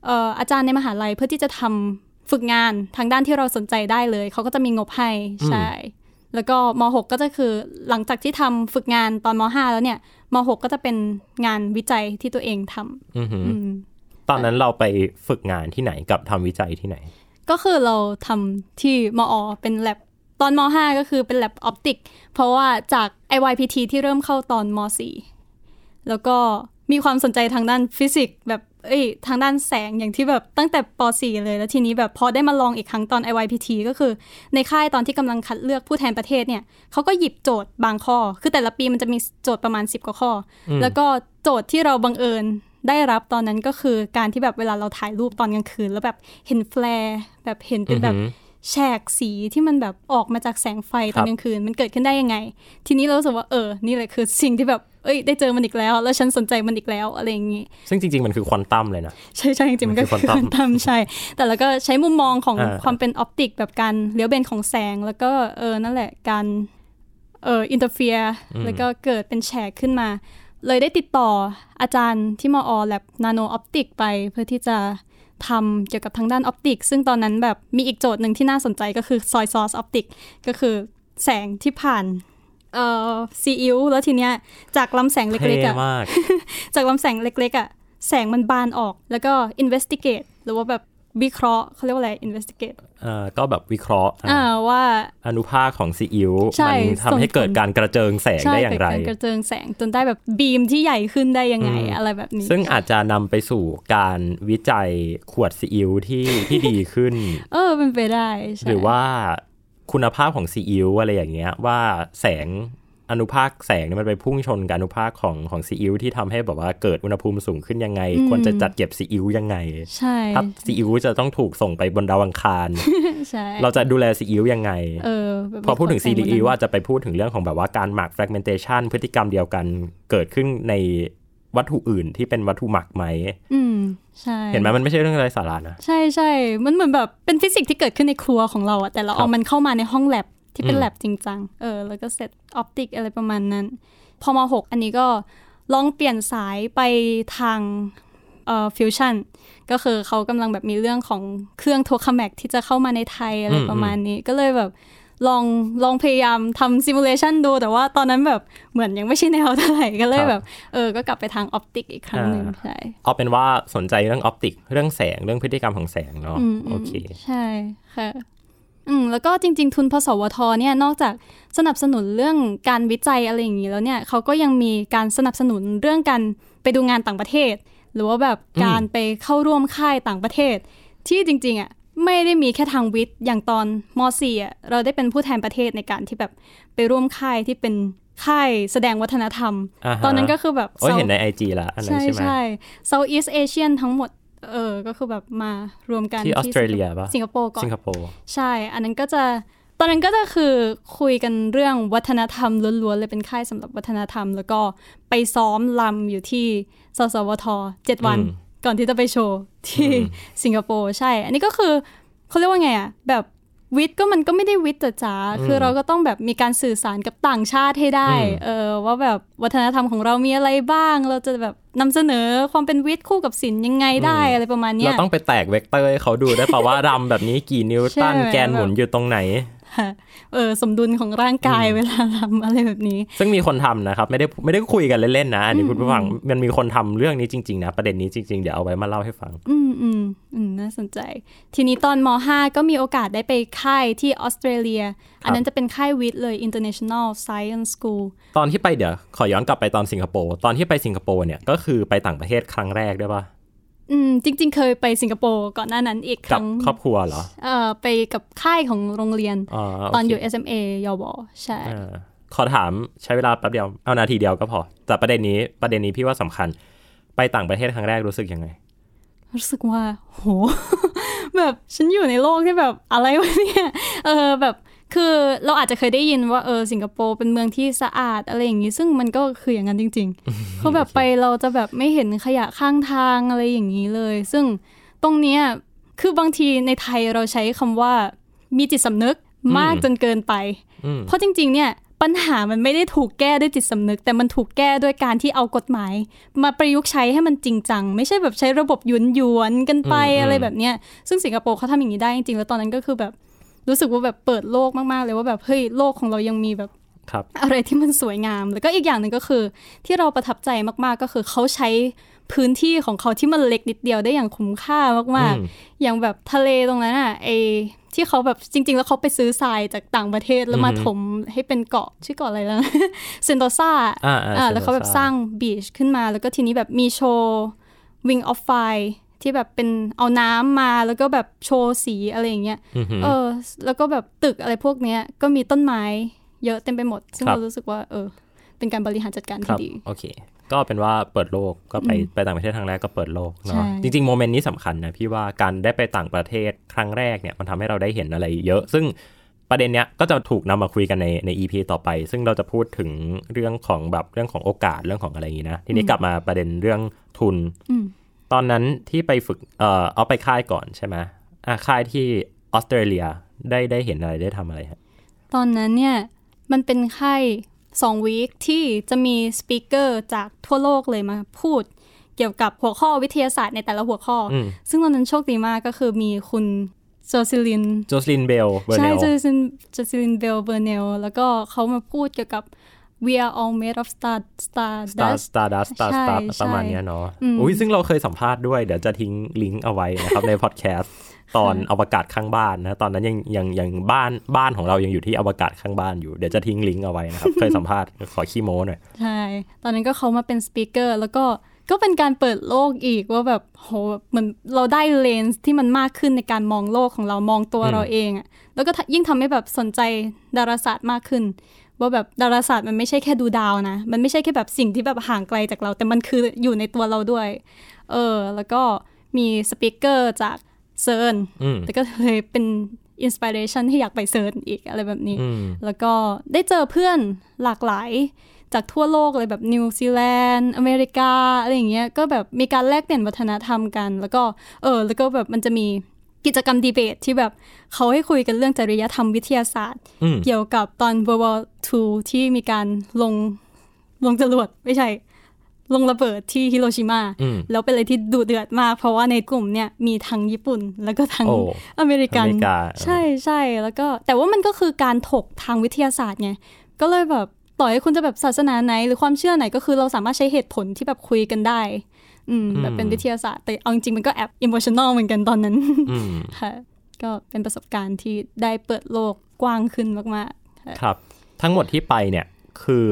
เอ่ออาจารย์ในมหาลัยเพื่อที่จะทำฝึกงานทางด้านที่เราสนใจได้เลย เขาก็จะมีงบให้ใช่ แล้วก็ม .6 ก็จะคือหลังจากที่ทำฝึกงานตอนม .5 แล้วเนี่ยม .6 ก็จะเป็นงานวิจัยที่ตัวเองทำอือหืออืมตอนนั้นเราไปฝึกงานที่ไหนกับทำวิจัยที่ไหน ก็คือเราทำที่มอ เป็นแลบตอนม .5 ก็คือเป็นแลบออปติก เพราะว่าจาก IYPT ที่เริ่มเข้าตอนม .4 แล้วก็มีความสนใจทางด้านฟิสิกส์แบบ เอ้ยทางด้านแสงอย่างที่แบบตั้งแต่ป .4 เลย แล้วทีนี้แบบพอได้มาลองอีกครั้งตอน IYPT ก็คือ ในค่ายตอนที่กำลังคัดเลือกผู้แทนประเทศเนี่ยเขาก็หยิบโจทย์บางข้อ คือแต่ละปีมันจะมีโจทย์ประมาณ 10กว่าข้ออแล้วก็โจทย์ที่เราบังเอิญได้รับตอนนั้นก็คือการที่แบบเวลาเราถ่ายรูปตอนกลางคืน แล้วแบบเห็น flare แบบเห็นเป็นแบบอือหือ แฉกสีที่มันแบบออกมาจากแสงไฟตอนกลางคืนมันเกิดขึ้นได้ยังไง ทีนี้เรารู้สึกว่าเออ นี่แหละคือสิ่งที่แบบเอ้ยได้เจอมันอีกแล้ว แล้วฉันสนใจมันอีกแล้วอะไรอย่างงี้ซึ่งจริงๆ มันคือควอนตัมเลยนะ ใช่ใช่จริงๆ มันก็มันคือคือ quantum ควอนตัมใช่ แต่แล้วก็ใช้มุมมองของอ่าความเป็น optic แบบการเลี้ยวเบนของแสงแล้วก็เออนั่นแหละการเออ interfere แล้วก็เกิดเป็นแฉกขึ้นมา เลยได้ติดต่ออาจารย์ที่มอแล็บ nano optic ไปเพื่อที่จะ ทำเกี่ยวกับทางด้าน optic ซึ่งตอนนั้นแบบมีอีกโจทย์หนึ่งที่น่าสนใจก็คือ soy sauce optic ก็คือแสงที่ผ่านเอ่อซีอิ๊วแล้วทีเนี้ยจากลำแสงเล็กๆเท่อะมากจากลำแสงเล็กๆอะแสงมันบานออกแล้วก็ investigate หรือว่าแบบ วิเคราะห์เขาเรียกว่าอะไร investigate เอ่อก็แบบวิเคราะห์อะอ่าว่าอนุภาคของซีอิ๊วใช่มันทำให้ส่งผลเกิดการกระเจิงแสงใช่ได้อย่างไรเกิดการกระเจิงแสงจนได้แบบบีมที่ใหญ่ขึ้นได้ยังไงอืมอะไรแบบนี้ ซึ่งอาจจะนำไปสู่การวิจัยขวดซีอิ๊วที่ที่ดีขึ้น เออเป็นไปได้ใช่หรือว่าคุณภาพของซีอิ๊วอะไรอย่างเงี้ยว่าแสง อนุภาคแสงเนี่ยมันไปพุ่งชนกับอนุภาคของของซีอิ๊วที่ทำให้แบบว่าเกิดอุณหภูมิสูงขึ้นยังไง ควรจะจัดเก็บซีอิ๊วยังไงใช่ถ้าซีอิ๊วจะต้องถูกส่งไปบนดาวอังคารใช่เราจะดูแลซีอิ๊วยังไงเออแบบพอพูดถึงวิเคราะห์แส CDE บนนั้นว่าจะไปพูดถึงเรื่องของแบบว่าการหมัก fermentation พฤติกรรมเดียวกันเกิดขึ้นในวัตถุอื่นที่เป็นวัตถุหมักไหม อืม ใช่ เห็นไหมมันไม่ใช่เรื่องไร้สาระนะ ใช่ใช่ มันเหมือนแบบเป็นฟิสิกส์ที่เกิดขึ้นในครัวของเราอะแต่เราครัเอาบมันเข้ามาในห้องแลบ ที่เป็นอืมแล็บจริงจังเออแล้วก็ set optic อะไรประมาณนั้นพอมาหกอันนี้ก็ลองเปลี่ยนสายไปทางเอ่อฟิวชั่นก็คือเขากำลังแบบมีเรื่องของเครื่อง tokamak ที่จะเข้ามาในไทยอะไรอืมประมาณนี้ก็เลยแบบลองลองพยายามทำ simulation ดู แต่ว่าตอนนั้นแบบเหมือนยังไม่ใช่แนวเท่าไหร่ก็เลยแบบ เออ ก็กลับไปทาง optic อีกครั้งหนึ่งใช่เอาเป็นว่าสนใจเรื่อง optic เรื่องแสงเรื่องพฤติกรรมของแสงเนาะอืมโอเค ใช่ค่ะ อืมแล้วก็จริง ๆ ทุนพสวทเนี่ยนอกจากสนับสนุนเรื่องการวิจัยอะไรอย่างนี้แล้วเนี่ยเขาก็ยังมีการสนับสนุนเรื่องการไปดูงานต่างประเทศ หรือว่าแบบอืมการไปเข้าร่วมค่ายต่างประเทศ ที่จริงๆอะไม่ได้มีแค่ทางวิทย์อย่างตอนม .4 อะเราได้เป็นผู้แทนประเทศในการที่แบบไปร่วมค่ายที่เป็นค่ายแสดงวัฒนธรรมาฮะตอนนั้นก็คือแบบโอ้ย South- เห็นในไอจีละอันนั้นใช่ใช่ไหมใช่ Southeast Asian ทั้งหมด เออ ก็คือแบบมารวมกันที่ออสเตรเลียปะสิงคโปร์ก่อนสิงคโปร์ใช่ อันนั้นก็จะตอนนั้นก็จะคือคุยกันเรื่องวัฒนธรรมล้วนๆเลยเป็นค่ายสำหรับวัฒนธรรม แล้วก็ไปซ้อมลำอยู่ที่สสวทเจ็ดวันอืมก่อนที่จะไปโชว์ที่สิงคโปร์ใช่ อันนี้ก็คือเขาเรียกว่าไงอะแบบ วิทย์ก็มันก็ไม่ได้วิทย์จ๋าๆคือเราก็ต้องแบบมีการสื่อสารกับต่างชาติให้ได้ เออว่าแบบวัฒนธรรมของเรามีอะไรบ้าง เราจะแบบนำเสนอความเป็นวิทย์คู่กับศิลป์ยังไงได้อะไรประมาณเนี้เรายต้องไปแตกเวกเตอร์ให้เขาดูได้ป่าว่ารำแบบนี้กี่นิวตันใช่แกนหมุนอยู่ตรงไหนค่ะ เออสมดุลของร่างกายเวลาทำอะไรแบบนี้ ซึ่งมีคนทำนะครับ ไม่ได้ไม่ได้คุยกันเล่นๆนะ อันนี้คุณผู้ฟังมันมีคนทำเรื่องนี้จริงๆนะ ประเด็นนี้จริงๆ เดี๋ยวเอาไว้มาเล่าให้ฟัง อืมอืมอืมน่าสนใจ ทีนี้ตอนม .5 ก็มีโอกาสได้ไปค่ายที่ออสเตรเลีย อันนั้นจะเป็นค่ายวิทย์เลย International Science School ตอนที่ไปเดี๋ยวขอย้อนกลับไปตอนสิงคโปร์ตอนที่ไปสิงคโปร์เนี่ยก็คือไปต่างประเทศครั้งแรกด้วยปะ อืมจริง ๆ เคยไปสิงคโปร์ก่อนหน้านั้นอีกคกับรั้งครอบครัวเหรอเอ่อไปกับค่ายของโรงเรียนอ๋อโเคตอนอยู่ SMA ยบใช่เออขอถามใช้เวลาแป๊บเดียวเอานาทีเดียวก็พอ แต่ประเด็นนี้ประเด็นนี้พี่ว่าสำคัญ ไปต่างประเทศครั้งแรกรู้สึกยังไง รู้สึกว่า โห แบบฉันอยู่ในโลกที่แบบอะไรวะเนี่ยเออแบบ คือเราอาจจะเคยได้ยินว่าเออสิงคโปร์เป็นเมืองที่สะอาดอะไรอย่างนี้ ซึ่งมันก็คืออย่างนั้นจริงๆเขาแบบไปเราจะแบบไม่เห็นขยะข้างทางอะไรอย่างนี้เลย ซึ่งตรงเนี้ยคือบางทีในไทยเราใช้คำว่ามีจิตสำนึกมากอืมจนเกินไปอืมเพราะจริง ๆ เนี่ยปัญหามันไม่ได้ถูกแก้ด้วยจิตสำนึก แต่มันถูกแก้ด้วยการที่เอากฎหมาย มาประยุกต์ใช้ให้มันจริงจัง ไม่ใช่แบบใช้ระบบหยวนหยวนๆกันไปอืมอะไรแบบเนี้ยซึ่งสิงคโปร์เขาทำอย่างนี้ได้จริงๆแล้วตอนนั้นก็คือแบบ รู้สึกว่าแบบเปิดโลกมากๆเลยว่าแบบเฮ้ยโลกของเรายังมีแบบครับอะไรที่มันสวยงาม แล้วก็อีกอย่างหนึ่งก็คือ ที่เราประทับใจมากๆก็คือเขาใช้พื้นที่ของเขาที่มันเล็กนิดเดียวได้อย่างคุ้มค่ามากอืมๆอย่างแบบทะเลตรงนั้นอะไอที่เขาแบบจริง ๆ แล้วเขาไปซื้อทรายจากต่างประเทศแล้วมาอือฮึถมให้เป็นเกาะชื่อเกาะอะไรแล้วเซนโตซาอ่าอ่าแล้วเขาแบบสร้างบีชขึ้นมา แล้วก็ทีนี้แบบมีโชว์ Wing of Fire ที่แบบเป็นเอาน้ำมาแล้วก็แบบโชว์สีอะไรอย่างเงี้ยอือหือเออ แล้วก็แบบตึกอะไรพวกเนี้ย ก็มีต้นไม้เยอะเต็มไปหมด ซึ่งครับเรารู้สึกว่า เออ เป็นการบริหารจัดการครัที่บดีโอเค ก็เป็นว่าเปิดโลกก็ไปไปต่างประเทศครั้งแรกก็เปิดโลกใช่เนาะจริงๆโมเมนต์นี้สำคัญนะพี่ว่าการได้ไปต่างประเทศครั้งแรกเนี่ยมันทำให้เราได้เห็นอะไรเยอะ ซึ่งประเด็นเนี้ยก็จะถูกนำมาคุยกันในใน EP ต่อไป ซึ่งเราจะพูดถึงเรื่องของแบบเรื่องของโอกาสเรื่องของอะไรอย่างนี้นะ ทีนี้กลับมาประเด็นเรื่องทุนอืม ตอนนั้นที่ไปฝึกเอ่อเอาไปค่ายก่อนใช่ไหมอะค่ายที่ออสเตรเลียได้ได้เห็นอะไรได้ทำอะไรฮะตอนนั้นเนี่ยมันเป็นค่ายสองวีคที่จะมีสปีกเกอร์จากทั่วโลกเลยมาพูดเกี่ยวกับหัวข้อวิทยาศาสตร์ในแต่ละหัวข้ออมซึ่งตอนนั้นโชคดีมากก็คือมีคุณโจซิลินโจสลินเบลเบอร์ใช่เนลโจซิลินโจซิลินเบลเบอร์เนลแล้วก็เขามาพูดเกี่ยวกับ we are all made of star star สตาร์สตาร์ดัสตาร์สตาร์ใช่ประมาณเนี้ยเนาะอืมอุ้ยซึ่งเราเคยสัมภาษณ์ด้วย เดี๋ยวจะทิ้งลิงก์เอาไว้นะครับในพอดแคสต์ตอนอวกาศข้างบ้านนะ ตอนนั้นยังยังยังบ้านบ้านของเรายังอยู่ที่อวกาศข้างบ้านอยู่ เดี๋ยวจะทิ้งลิงก์เอาไว้นะครับ เคยสัมภาษณ์ขอขี้โม้หน่อย ใช่ ตอนนั้นก็เขามาเป็นสปีกเกอร์แล้วก็ก็เป็นการเปิดโลกอีกว่าแบบโหเหมือนเราได้เลนส์ที่มันมากขึ้นในการมองโลกของเรามองตัวอืมเราเองอะแล้วก็ยิ่งทำให้แบบสนใจดาราศาสตร์มากขึ้น ว่าแบบดาราศาสตร์มันไม่ใช่แค่ดูดาวนะ มันไม่ใช่แค่แบบสิ่งที่แบบห่างไกลจากเรา แต่มันคืออยู่ในตัวเราด้วย เออ แล้วก็มี speaker จาก CERN อืมแล้วก็เลยเป็น inspiration ที่อยากไป CERN อีกอะไรแบบนี้อืมแล้วก็ได้เจอเพื่อนหลากหลายจากทั่วโลกเลยแบบนิวซีแลนด์อเมริกาอะไรอย่างเงี้ยก็แบบมีการแลกเปลี่ยนวัฒนธรรมกัน แล้วก็เออแล้วก็แบบมันจะมี กิจกรรมดีเบตที่แบบเขาให้คุยกันเรื่องจริยธรรมวิทยาศาสตร์อืมเกี่ยวกับตอน World War II ที่มีการลงลงจรวดไม่ใช่ ลงระเบิดที่ฮิโรชิมาอืมแล้วเป็นอะไรที่ดุเดือดมาก เพราะว่าในกลุ่มเนี่ยมีทั้งญี่ปุ่น แล้วก็ทั้งโอ้อเมริกันอเมริกาใช่ใช่แล้วก็แต่ว่ามันก็คือการถกทางวิทยาศาสตร์ไงก็เลยแบบต่อให้คุณจะแบบศาสนาไหน หรือความเชื่อไหนก็คือเราสามารถใช้เหตุผลที่แบบคุยกันได้อืม แบบเป็นวิทยาศาสตร์ แต่เอาจริงๆมันก็แอบอิ o มชัน a l เหมือนกันตอนนั้นอืมค่ะก็เป็นประสบการณ์ที่ได้เปิดโลกกว้างขึ้นมากครับ ทั้งหมดที่ไปเนี่ยคือ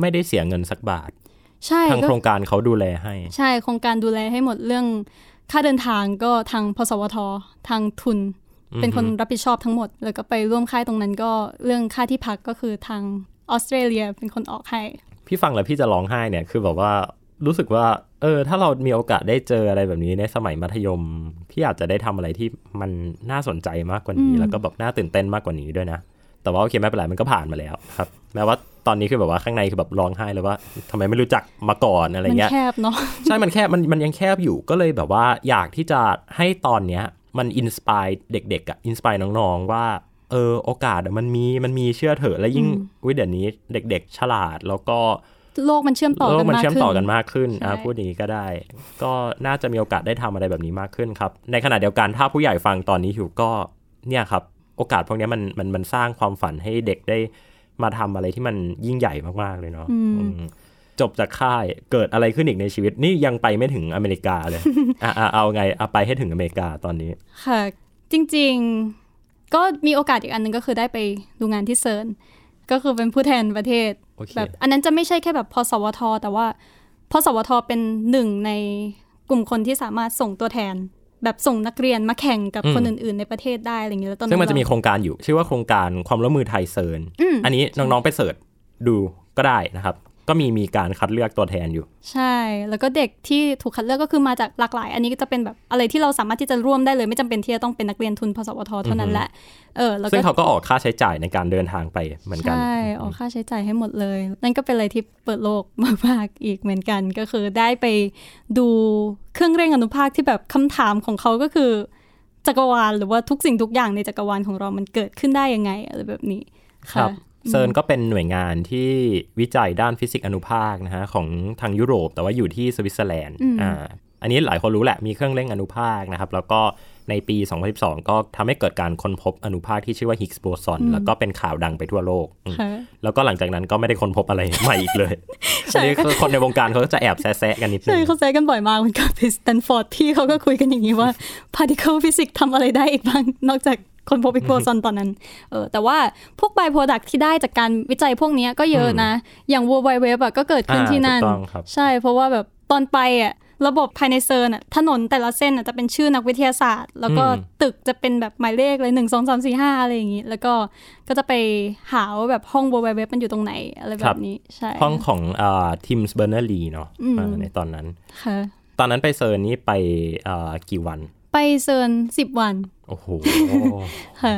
ไม่ได้เสียเงินสักบาทๆใช่ทางก็โครงการเขาดูแลให้ ใช่โครงการดูแลให้หมดเรื่อง ค่าเดินทางก็ทางพสวททางทุน เป็นคนรับผิดชอบทั้งหมด แล้วก็ไปร่วมค่ายตรงนั้นก็เรื่องค่าที่พักก็คือทางออสเตรเลียเป็นคนออกให้ พี่ฟังแล้วพี่จะร้องไห้เนี่ยคือแบบว่ารู้สึกว่า เออ ถ้าเรามีโอกาสได้เจออะไรแบบนี้ในสมัยมัธยม พี่อาจจะได้ทำอะไรที่มันน่าสนใจมากกว่านี้ แล้วก็แบบน่าตื่นเต้นมากกว่านี้ด้วยนะ แต่ว่าโอเคไม่เป็นไรมันก็ผ่านมาแล้วครับ แม้ว่าตอนนี้คือแบบว่าข้างในคือแบบร้องไห้เลยว่าทำไมไม่รู้จักมาก่อนอะไรมันเงี้ยแคบเนาะใช่มันแคบมันมันยังแคบอยู่ก็เลยแบบว่าอยากที่จะให้ตอนเนี้ยมัน inspire เด็กๆอะ inspire น้องๆว่าเออโอกาสอะมันมีมันมีเชื่อเถอะ และยิ่งวิเดี๋ยวนี้เด็ก ๆ ฉลาดแล้วก็ โลกมันเชื่อมต่อโลกักนมันมากเชื่อมขึ้นต่อกันมากขึ้นอะใช่พูดอย่างนี้ก็ได้ ก็น่าจะมีโอกาสได้ทำอะไรแบบนี้มากขึ้นครับ ในขณะเดียวกันถ้าผู้ใหญ่ฟังตอนนี้อยู่ก็เนี่ยครับ โอกาสพวกเนี้ยมันมันมันสร้างความฝันให้เด็กได้มาทำอะไรที่มันยิ่งใหญ่มากๆเลยเนาะอืมจบจากค่ายเกิดอะไรขึ้นอีกในชีวิตนี่ยังไปไม่ถึงอเมริกาเลยอะอะเอาไงเอาไปให้ถึงอเมริกาตอนนี้ ค่ะ จริง ๆ ก็มีโอกาสอีกอันหนึงก็คือได้ไปดูงานที่เซิร์นก็คือเป็นผู้แทนประเทศโอเค แบบอันนั้นจะไม่ใช่แค่แบบพสวท แต่ว่าพสวทเป็นหนึ่งในกลุ่มคนที่สามารถส่งตัวแทน แบบส่งนักเรียนมาแข่งกับอืมคนอื่น ๆ ในประเทศได้อะไรอย่างเงี้ยแล้วตอนซึ่งมันจะมีเราโครงการอยู่ ชื่อว่าโครงการความร่วมมือไทย CERN อืมอันนี้น้องๆไป search ดูก็ได้นะครับ ก็มีมีการคัดเลือกตัวแทนอยู่ ใช่ แล้วก็เด็กที่ถูกคัดเลือกก็คือมาจากหลากหลาย อันนี้ก็จะเป็นแบบอะไรที่เราสามารถที่จะร่วมได้เลย ไม่จำเป็นที่จะต้องเป็นนักเรียนทุนพสวทเท่านั้นแหละเออแล้วซึ่ก็งเขาก็ออกค่าใช้จ่ายในการเดินทางไปเหมือนกันใช่ออกค่าใช้จ่ายให้หมดเลย นั่นก็เป็นอะไรที่เปิดโลกมากๆอีกเหมือนกัน ก็คือได้ไปดูเครื่องเร่งอนุภาคที่แบบคำถามของเขาก็คือจักรวาลหรือว่าทุกสิ่งทุกอย่างในจักรวาลของเรามันเกิดขึ้นได้ยังไงอะไรแบบนี้ครัค่ะ CERN ก็เป็นหน่วยงานที่วิจัยด้านฟิสิกส์อนุภาคนะฮะของทางยุโรป แต่ว่าอยู่ที่สวิตเซอร์แลนด์อ่าอันนี้หลายคนรู้แหละมีเครื่องเร่งอนุภาคนะครับ แล้วก็ในปี 2012 ก็ทำให้เกิดการค้นพบอนุภาคที่ชื่อว่า Higgs boson แล้วก็เป็นข่าวดังไปทั่วโลกอืมค่ะแล้วก็หลังจากนั้นก็ไม่ได้ค้นพบอะไรใหม่อีกเลยอันนี้คือคนในวงการเขาก็จะแอบแซะๆกันนิดนึงใช่เขาแซะกันบ่อยมากเหมือนกับที่สแตนฟอร์ดพี่เขาก็คุยกันอย่างนี้ว่า particle physics ทำอะไรได้อีกบ้างนอกจาก ค้นพบ Higgs boson ตอนนั้น เออแต่ว่าพวก by product ที่ได้จากการวิจัยพวกเนี้ยก็เยอะนะ อย่าง World Wide Web อะก็เกิดขึ้นอ่าที่นั่นถูกต้องครับใช่เพราะว่าแบบตอนไปอะระบบภายใน CERN อะถนนแต่ละเส้นอะจะเป็นชื่อนักวิทยาศาสตร์ แล้วก็ตึกจะเป็นแบบหมายเลขเลยหนึ่งสองสามสี่ห้าอะไรอย่างงี้ แล้วก็ก็จะไปหาว่าแบบห้อง World Wide Web มันอยู่ตรงไหนอะไรแบบนี้ใช่ห้องของอ่าทิมเบอร์เนอร์สลีเนาะอ่าในตอนนั้นค่ะตอนนั้นไป CERN นี่ไปอ่ากี่วัน ไป CERN สิบวัน โอ้โห ค่ะ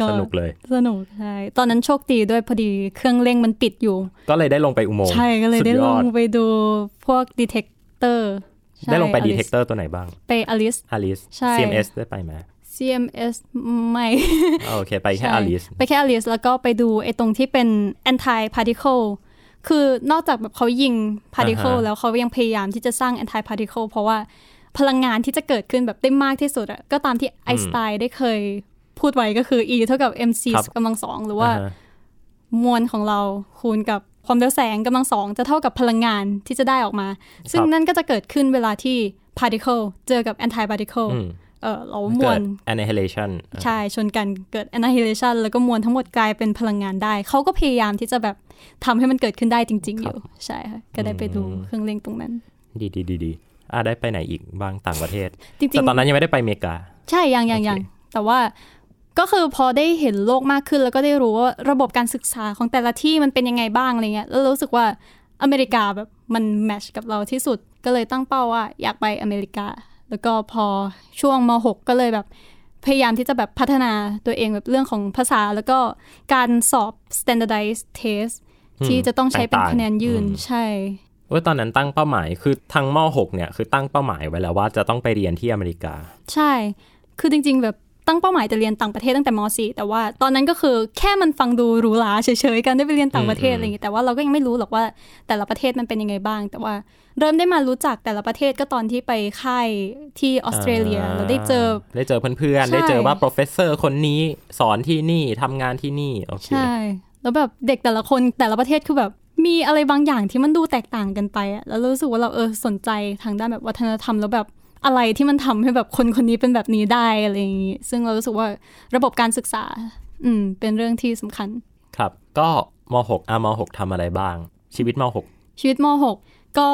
ก็สนุกเลย สนุกใช่ ตอนนั้นโชคดีด้วยพอดีเครื่องเร่งมันปิดอยู่ ก็เลยได้ลงไปอุโมงค์ ใช่ ก็เลยได้สุลยองไปดูพวก detectorได้ลงไป detector ตัวไหนบ้าง ไป ALICE ALICE ใช่ CMS ได้ไปไหม CMS ไม่อ่าโอเค ไปแค่ใช่อลิส ไปแค่อลิส แล้วก็ไปดูไอ้ตรงที่เป็น anti particle คือนอกจากแบบเขายิง particle อ่าฮะแล้วเขายังพยายามที่จะสร้าง anti particle เพราะว่า พลังงานที่จะเกิดขึ้นแบบได้มากที่สุดอะก็ตามที่ไอน์สไตน์ได้เคยพูดไว้ก็คือ E เท่ากับ mc กำลังสองหรือว่าอ่าฮะมวลของเราคูณกับความเร็วแสงกำลังสองจะเท่ากับพลังงานที่จะได้ออกมา ซึ่งนั่นก็จะเกิดขึ้นเวลาที่ particle เจอกับ anti particle อืมเออเรามเกิวดล annihilation ใช่ ชนกันเกิด annihilation แล้วก็มวลทั้งหมดกลายเป็นพลังงานได้ เขาก็พยายามที่จะแบบทำให้มันเกิดขึ้นได้จริง ๆ อยู่ ใช่ค่ะ ก็ได้ไปดูเครื่องเล่นตรงนั้น ดีดีดีดี อ่าได้ไปไหนอีกบ้างต่างประเทศจริแต่งตอนนั้นยังไม่ได้ไปอเมริกาๆใช่ยังยังโอเคยังแต่ว่าก็คือพอได้เห็นโลกมากขึ้น แล้วก็ได้รู้ว่าระบบการศึกษาของแต่ละที่มันเป็นยังไงบ้างอะไรเงี้ยแล้วรู้สึกว่าอเมริกาแบบมันแมชกับเราที่สุดก็เลยตั้งเป้าว่าอยากไปอเมริกา แล้วก็พอช่วงม .6 ก็เลยแบบพยายามที่จะแบบพัฒนาตัวเองแบบเรื่องของภาษา แล้วก็การสอบ standardized test ที่จะต้องใช้เป็นต่างๆคะแนนยื่นอืมใช่เว่าตอนนั้นตั้งเป้าหมายคือทางม .6 เนี่ยคือตั้งเป้าหมายไว้แล้วว่าจะต้องไปเรียนที่อเมริกา ใช่ คือจริง ๆ แบบตั้งเป้าหมายจะเรียนต่างประเทศตั้งแต่ม .4 แต่ว่าตอนนั้นก็คือแค่มันฟังดูหรูหราเฉยๆกันได้ไปเรียนต่างประเทศอืมอะไรอย่างงี้แต่ว่าเราก็ยังไม่รู้หรอกว่าแต่ละประเทศมันเป็นยังไงบ้าง แต่ว่าเริ่มได้มารู้จักแต่ละประเทศก็ตอนที่ไปค่ายที่ออสเตรเลียเราได้เจอได้เจอเพื่อนใช่ๆได้เจอว่า professor คนนี้สอนที่นี่ทำงานที่นี่โอเคใช่แล้วแบบเด็กแต่ละคนแต่ละประเทศคือแบบ มีอะไรบางอย่างที่มันดูแตกต่างกันไปอะแล้วรู้สึกว่าเราเออสนใจทางด้านแบบวัฒนธรรมแล้วแบบอะไรที่มันทำให้แบบคนคนนี้เป็นแบบนี้ได้อะไรอย่างงี้ ซึ่งเรารู้สึกว่าระบบการศึกษา อืม เป็นเรื่องที่สำคัญ ครับ ก็ม .6 อะม .6 ทำอะไรบ้าง ชีวิตม .6 ชีวิตม .6 ก็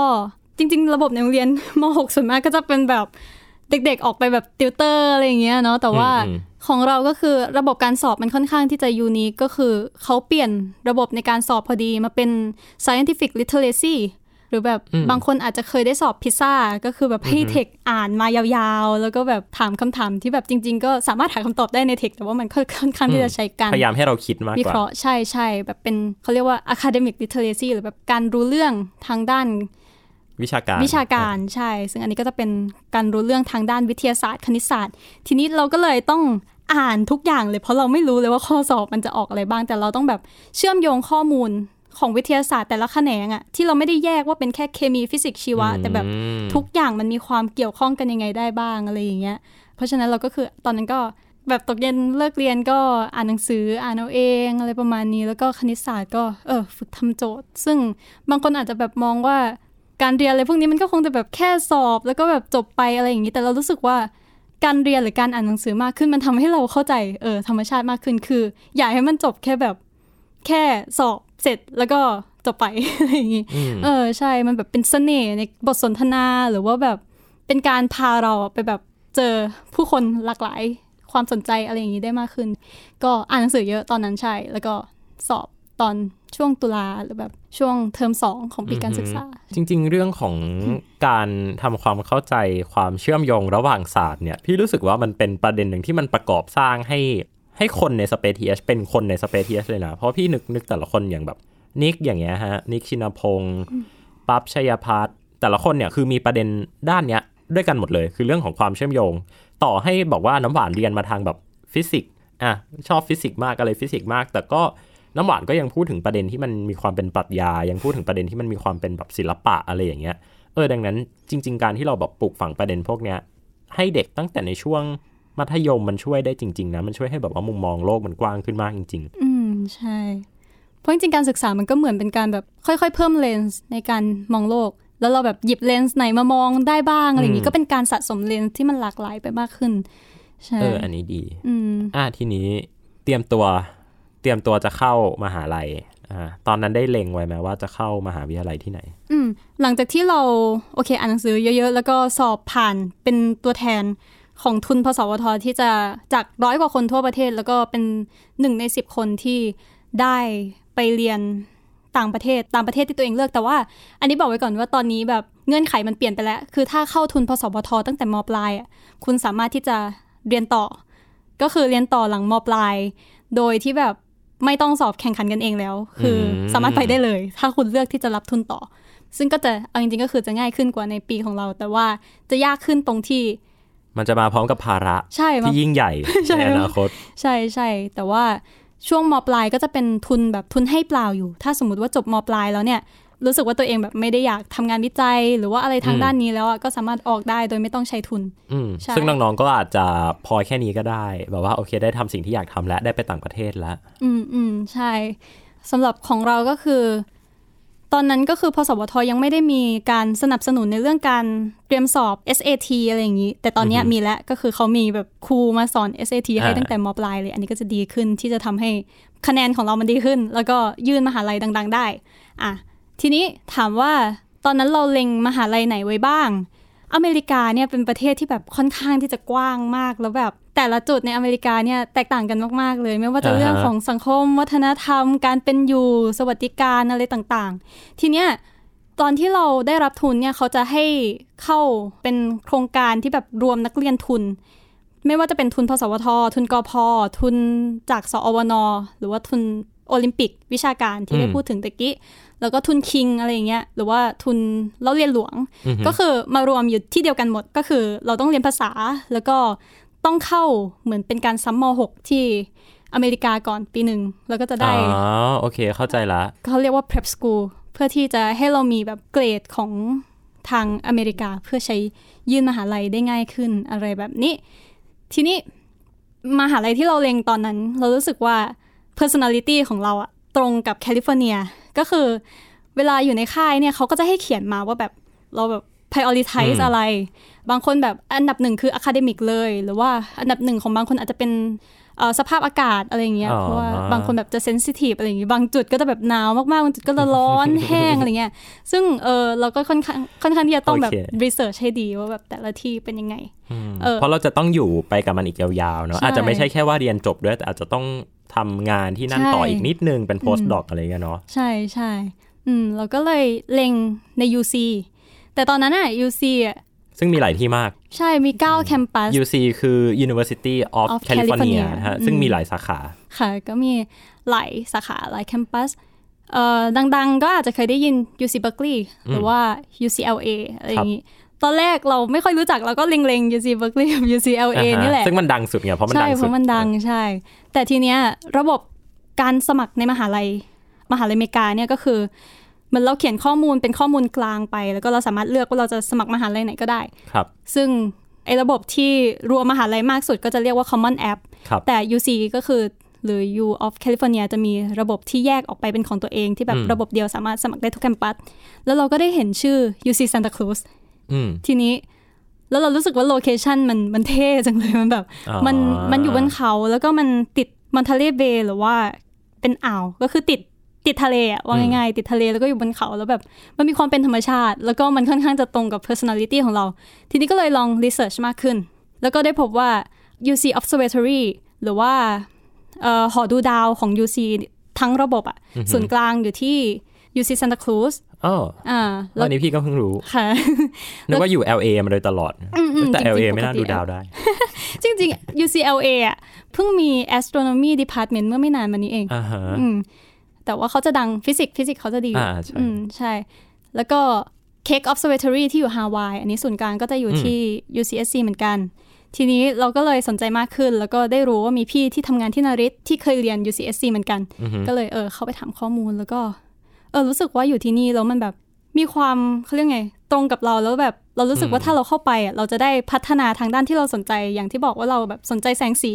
จริง ๆ ระบบในโรงเรียนม .6 ส่วนมากก็จะเป็นแบบ เด็กๆออกไปแบบติวเตอร์อะไรอย่างเงี้ยเนาะแต่ว่าอืมของเราก็คือระบบการสอบมันค่อนข้างที่จะยูนิคก็คือเขาเปลี่ยนระบบในการสอบพอดีมาเป็น scientific literacy หรือแบบอืมบางคนอาจจะเคยได้สอบพิซซ่า ก็คือแบบให้อือฮึเทคอ่านมายาวๆ แล้วก็แบบถามคำถามที่แบบจริง ๆ ก็สามารถหาคำตอบได้ในเทคแต่ว่ามันค่อนค่อนข้างที่จะใช้การพยายามให้เราคิดมากวิกว่าเคราะห์ใช่ใช่แบบเป็นเขาเรียกว่า academic literacy หรือแบบการรู้เรื่องทางด้าน วิชาการวิชาการใช่ ซึ่งอันนี้ก็จะเป็นการรู้เรื่องทางด้านวิทยาศาสตร์ คณิตศาสตร์ ทีนี้เราก็เลยต้องอ่านทุกอย่างเลยเพราะเราไม่รู้เลยว่าข้อสอบมันจะออกอะไรบ้าง แต่เราต้องแบบเชื่อมโยงข้อมูลของวิทยาศาสตร์แต่ละแขนงอะที่เราไม่ได้แยกว่าเป็นแค่เคมีฟิสิกส์ชีวะ แต่แบบอืมทุกอย่างมันมีความเกี่ยวข้องกันยังไงได้บ้างอะไรอย่างเงี้ย เพราะฉะนั้นเราก็คือตอนนั้นก็แบบตกเย็นเลิกเรียนก็อ่านหนังสืออ่านเอาเองอะไรประมาณนี้ แล้วก็คณิตศาสตร์ก็เออฝึกทำโจทย์ ซึ่งบางคนอาจจะแบบมองว่า การเรียนอะไรพวกนี้มันก็คงจะแบบแค่สอบ แล้วก็แบบจบไปอะไรอย่างนี้ แต่เรารู้สึกว่าการเรียนหรือการอ่านหนังสือมากขึ้นมันทำให้เราเข้าใจเออธรรมชาติมากขึ้นคือ อยากให้มันจบแค่แบบแค่สอบเสร็จแล้วก็จบไปอะไรอย่างนี้อืมเออใช่มันแบบเป็นเสน่ห์ในบทสนทนาหรือว่าแบบเป็นการพาเราไปแบบเจอผู้คนหลากหลายความสนใจอะไรอย่างนี้ได้มากขึ้น ก็อ่านหนังสือเยอะตอนนั้นใช่ แล้วก็สอบ ตอนช่วงตุลาหรือแบบช่วงเทอมสองของปีการศึกษา จริง ๆ เรื่องของการทำความเข้าใจความเชื่อมโยงระหว่างศาสตร์เนี่ยพี่รู้สึกว่ามันเป็นประเด็นหนึ่งที่มันประกอบสร้างให้ให้คนใน Spaceth เป็นคนใน Spaceth เลยนะ เพราะพี่นึกนึกแต่ละคนอย่างแบบนิกอย่างเงี้ยฮะนิกชินพงศ์ปั๊บชัยพัฒน์แต่ละคนเนี่ยคือมีประเด็นด้านเนี้ยด้วยกันหมดเลย คือเรื่องของความเชื่อมโยง ต่อให้บอกว่าน้ำหวานเรียนมาทางแบบฟิสิกส์อะชอบฟิสิกส์มากอะไรฟิสิกส์มาก แต่ก็ น้ำหวานก็ยังพูดถึงประเด็นที่มันมีความเป็นปรัชญา ยังพูดถึงประเด็นที่มันมีความเป็นแบบศิลปะอะไรอย่างเงี้ย เออ ดังนั้นจริง ๆ การที่เราแบบปลูกฝังประเด็นพวกเนี้ยให้เด็กตั้งแต่ในช่วงมัธยมมันช่วยได้จริง ๆ นะ มันช่วยให้แบบว่ามุมมองโลกมันกว้างขึ้นมากจริงอืม ใช่ เพราะจริงๆการศึกษามันก็เหมือนเป็นการแบบค่อยๆ เพิ่มเลนส์ในการมองโลก แล้วเราแบบหยิบเลนส์ไหนมามองได้บ้างอะไรอย่างนี้ก็เป็นการสะสมเลนส์ที่มันหลากหลายไปมากขึ้น ใช่ๆเออ อันนี้ดี อืม อะทีนี้เตรียมตัว เตรียมตัวจะเข้ามหาลัยอ่าตอนนั้นได้เล็งไว้ไหมว่าจะเข้ามหาวิทยาลัยที่ไหน อืมหลังจากที่เราโอเคอ่านหนังสือเยอะๆ แล้วก็สอบผ่านเป็นตัวแทนของทุนพสวทที่จะจากร้อยกว่าคนทั่วประเทศ แล้วก็เป็นหนึ่งในสิบคนที่ได้ไปเรียนต่างประเทศตามประเทศที่ตัวเองเลือกแต่ว่า อันนี้บอกไว้ก่อนว่าตอนนี้แบบเงื่อนไขมันเปลี่ยนไปแล้ว คือถ้าเข้าทุนพสวทตั้งแต่มปลายคุณสามารถที่จะเรียนต่อ ก็คือเรียนต่อหลังมปลาย โดยที่แบบ ไม่ต้องสอบแข่งขันกันเองแล้ว คืออมสามารถไปได้เลย ถ้าคุณเลือกที่จะรับทุนต่อ ซึ่งก็จะเอาจริงๆก็คือจะง่ายขึ้นกว่าในปีของเรา แต่ว่าจะยากขึ้นตรงที่ มันจะมาพร้อมกับภาระใช่มาที่ยิ่งใหญ่ใช่ในอนาคต ใช่ใช่แต่ว่าช่วงมปลายก็จะเป็นทุนแบบทุนให้เปล่าอยู่ ถ้าสมมติว่าจบมปลายแล้วเนี่ย รู้สึกว่าตัวเองแบบไม่ได้อยากทำงานวิจัย หรือว่าอะไรทางอืมด้านนี้แล้วอะก็สามารถออกได้โดยไม่ต้องใช้ทุนอืมใช่ซึ่งน้องๆก็อาจจะพอแค่นี้ก็ได้ แบบว่าโอเคได้ทำสิ่งที่อยากทำและได้ไปต่างประเทศแล้ว อืมอืมใช่สำหรับของเราก็คือ ตอนนั้นก็คือพสวทยังไม่ได้มีการสนับสนุนในเรื่องการเตรียมสอบ SAT อะไรอย่างนี้ แต่ตอนเนี้ยอือฮึมีแล้วก็คือเขามีแบบครูมาสอน SAT ให้อ่าตั้งแต่มปลายเลย อันนี้ก็จะดีขึ้นที่จะทำให้คะแนนของเรามันดีขึ้น แล้วก็ยื่นมหาลัยดัง ๆ ได้ อะ ทีนี้ถามว่าตอนนั้นเราเล็งมหาลัยไหนไว้บ้าง อเมริกาเนี่ยเป็นประเทศที่แบบค่อนข้างที่จะกว้างมากแล้วแบบ แต่ละจุดในอเมริกาเนี่ยแตกต่างกันมากๆเลย ไม่ว่าจะเรื่องของสังคม วัฒนธรรม การเป็นอยู่สวัสดิการอะไรต่างๆ ทีเนี้ยตอนที่เราได้รับทุนเนี่ยเขาจะให้เข้าเป็นโครงการที่แบบรวมนักเรียนทุน ไม่ว่าจะเป็นทุนพสวท ทุนกพทุนจากสอวนหรือว่าทุน โอลิมปิกวิชาการที่ได้อืมพูดถึงตะกี้ แล้วก็ทุนคิงอะไรอย่างเงี้ยหรือว่าทุนเล่าเรียนหลวงอือฮึก็คือมารวมอยู่ที่เดียวกันหมดก็คือ เราต้องเรียนภาษาแล้วก็ต้องเข้าเหมือนเป็นการซ้ำม .6 ที่อเมริกาก่อนปีหนึ่งแล้วก็จะได้อ๋อโอเคเข้าใจละเขาเรียกว่า prep school เพื่อที่จะให้เรามีแบบเกรดของทางอเมริกาเพื่อใช้ยื่นมหาลัยได้ง่ายขึ้นอะไรแบบนี้ ทีนี้มหาลัยที่เราเล็งตอนนั้น เรารู้สึกว่า personality ของเราอะตรงกับแคลิฟอร์เนีย ก็คือเวลาอยู่ในค่ายเนี่ยเขาก็จะให้เขียนมาว่าแบบเราแบบ prioritize อืมอะไร บางคนแบบอันดับหนึ่งคือ academic เลย หรือว่าอันดับหนึ่งของบางคนอาจจะเป็นเอ่อ สภาพอากาศอะไรอย่างเงี้ยอ๋อเพราะว่าบางคนแบบจะเซนซิทีฟอะไรอย่างงี้บางจุดก็จะแบบหนาวมากๆบางจุดก็จะร้อนแห้งอะไรเงี้ยซึ่งเออเราก็ค่อนข้างค่อนข้างที่จะต้องแบบโอเครีเสิร์ชให้ดีว่าแบบแต่ละที่เป็นยังไงเออเพราะเราจะต้องอยู่ไปกับมันอีกยาวๆเนาะใช่อาจจะไม่ใช่แค่ว่าเรียนจบด้วยแต่อาจจะต้องทำงานที่นั่นใช่ต่ออีกนิดนึงเป็น post doc อะไรเงี้ยเนาะใช่ใช่อืมเราก็เลยเล็งใน UC แต่ตอนนั้นอะ UC อะ ซึ่งมีหลายที่มาก ใช่มี 9 แคมปัส UC คือ University of, of California California นะฮะอืมซึ่งมีหลายสาขา ค่ะ ก็มีหลายสาขาหลายแคมปัสเอ่อดังๆ ก็อาจจะเคยได้ยิน UC Berkeley หรือว่า UCLA อะไรอย่างนี้ ตอนแรกเราไม่ค่อยรู้จักเราก็เล็งๆ UC Berkeley กับ UCLA อ่าฮะนี่แหละ ซึ่งมันดังสุดไงเพราะมันใช่ดังเพสุดราะมันดังใช่ แต่ทีเนี้ยระบบการสมัครในมหาลัย มหาลัยอเมริกาเนี่ยก็คือ เหมันเราเขียนข้อมูลเป็นข้อมูลกลางไป แล้วก็เราสามารถเลือกว่าเราจะสมัครมหาลัยไหนก็ได้ ครับ ซึ่งไอ้ระบบที่รวมมหาลัยมากสุดก็จะเรียกว่า Common App ครับแต่ UC ก็คือหรือ U of California จะมีระบบที่แยกออกไปเป็นของตัวเองที่แบบอืมระบบเดียวสามารถสมัครได้ทุกแคมปัส แล้วเราก็ได้เห็นชื่อ UC Santa Cruz อืมทีนี้ แล้วเรารู้สึกว่าโลเคชันมันมันเท่จังเลยมันแบบอ๋อมันมันอยู่บนเขาแล้วก็มันติดมอนทาเลเบย์หรือว่าเป็นอ่าวก็คือติด ติดทะเลอะว่าง่ายๆติดทะเลแล้วก็อยู่บนเขาแล้วแบบมันมีความเป็นธรรมชาติ แล้วก็มันค่อนข้างจะตรงกับ personality ของเรา ทีนี้ก็เลยลอง research มากขึ้น แล้วก็ได้พบว่า UC Observatory หรือว่าเอ่อหอดูดาวของ UC ทั้งระบบอะศูนย์กลางอยู่ที่ UC Santa Cruz อ๋ออ่าแล้วัวนนี้พี่ก็เพิ่งรู้ค่ะนึกว่าอยู่ LA มาโดยตลอด แต่จริงๆ LA ปกติไม่น่าดูดาวได้ จริง ๆ UCLA อะเพิ่งมี astronomy department เมื่อไม่นานมานี้เองอ่าฮะอืม แต่ว่าเขาจะดังฟิสิกส์ฟิสิกส์เขาจะดีอ่าใช่อืมใช่ แล้วก็ Cake Observatory ที่อยู่ฮาวาย อันนี้ศูนย์กลางก็จะอยู่ที่ UCSC เหมือนกัน ทีนี้เราก็เลยสนใจมากขึ้น แล้วก็ได้รู้ว่ามีพี่ที่ทำงานที่นาริตที่เคยเรียน UCSC เหมือนกันอือฮึก็เลยเออเข้าไปถามข้อมูลแล้วก็ เออรู้สึกว่าอยู่ที่นี่แล้วมันแบบมีความเขาเรียกไง ตรงกับเราแล้วแบบ เรารู้สึกว่าถ้าเราเข้าไปอะเราจะได้พัฒนาทางด้านที่เราสนใจ อย่างที่บอกว่าเราแบบสนใจแสงสี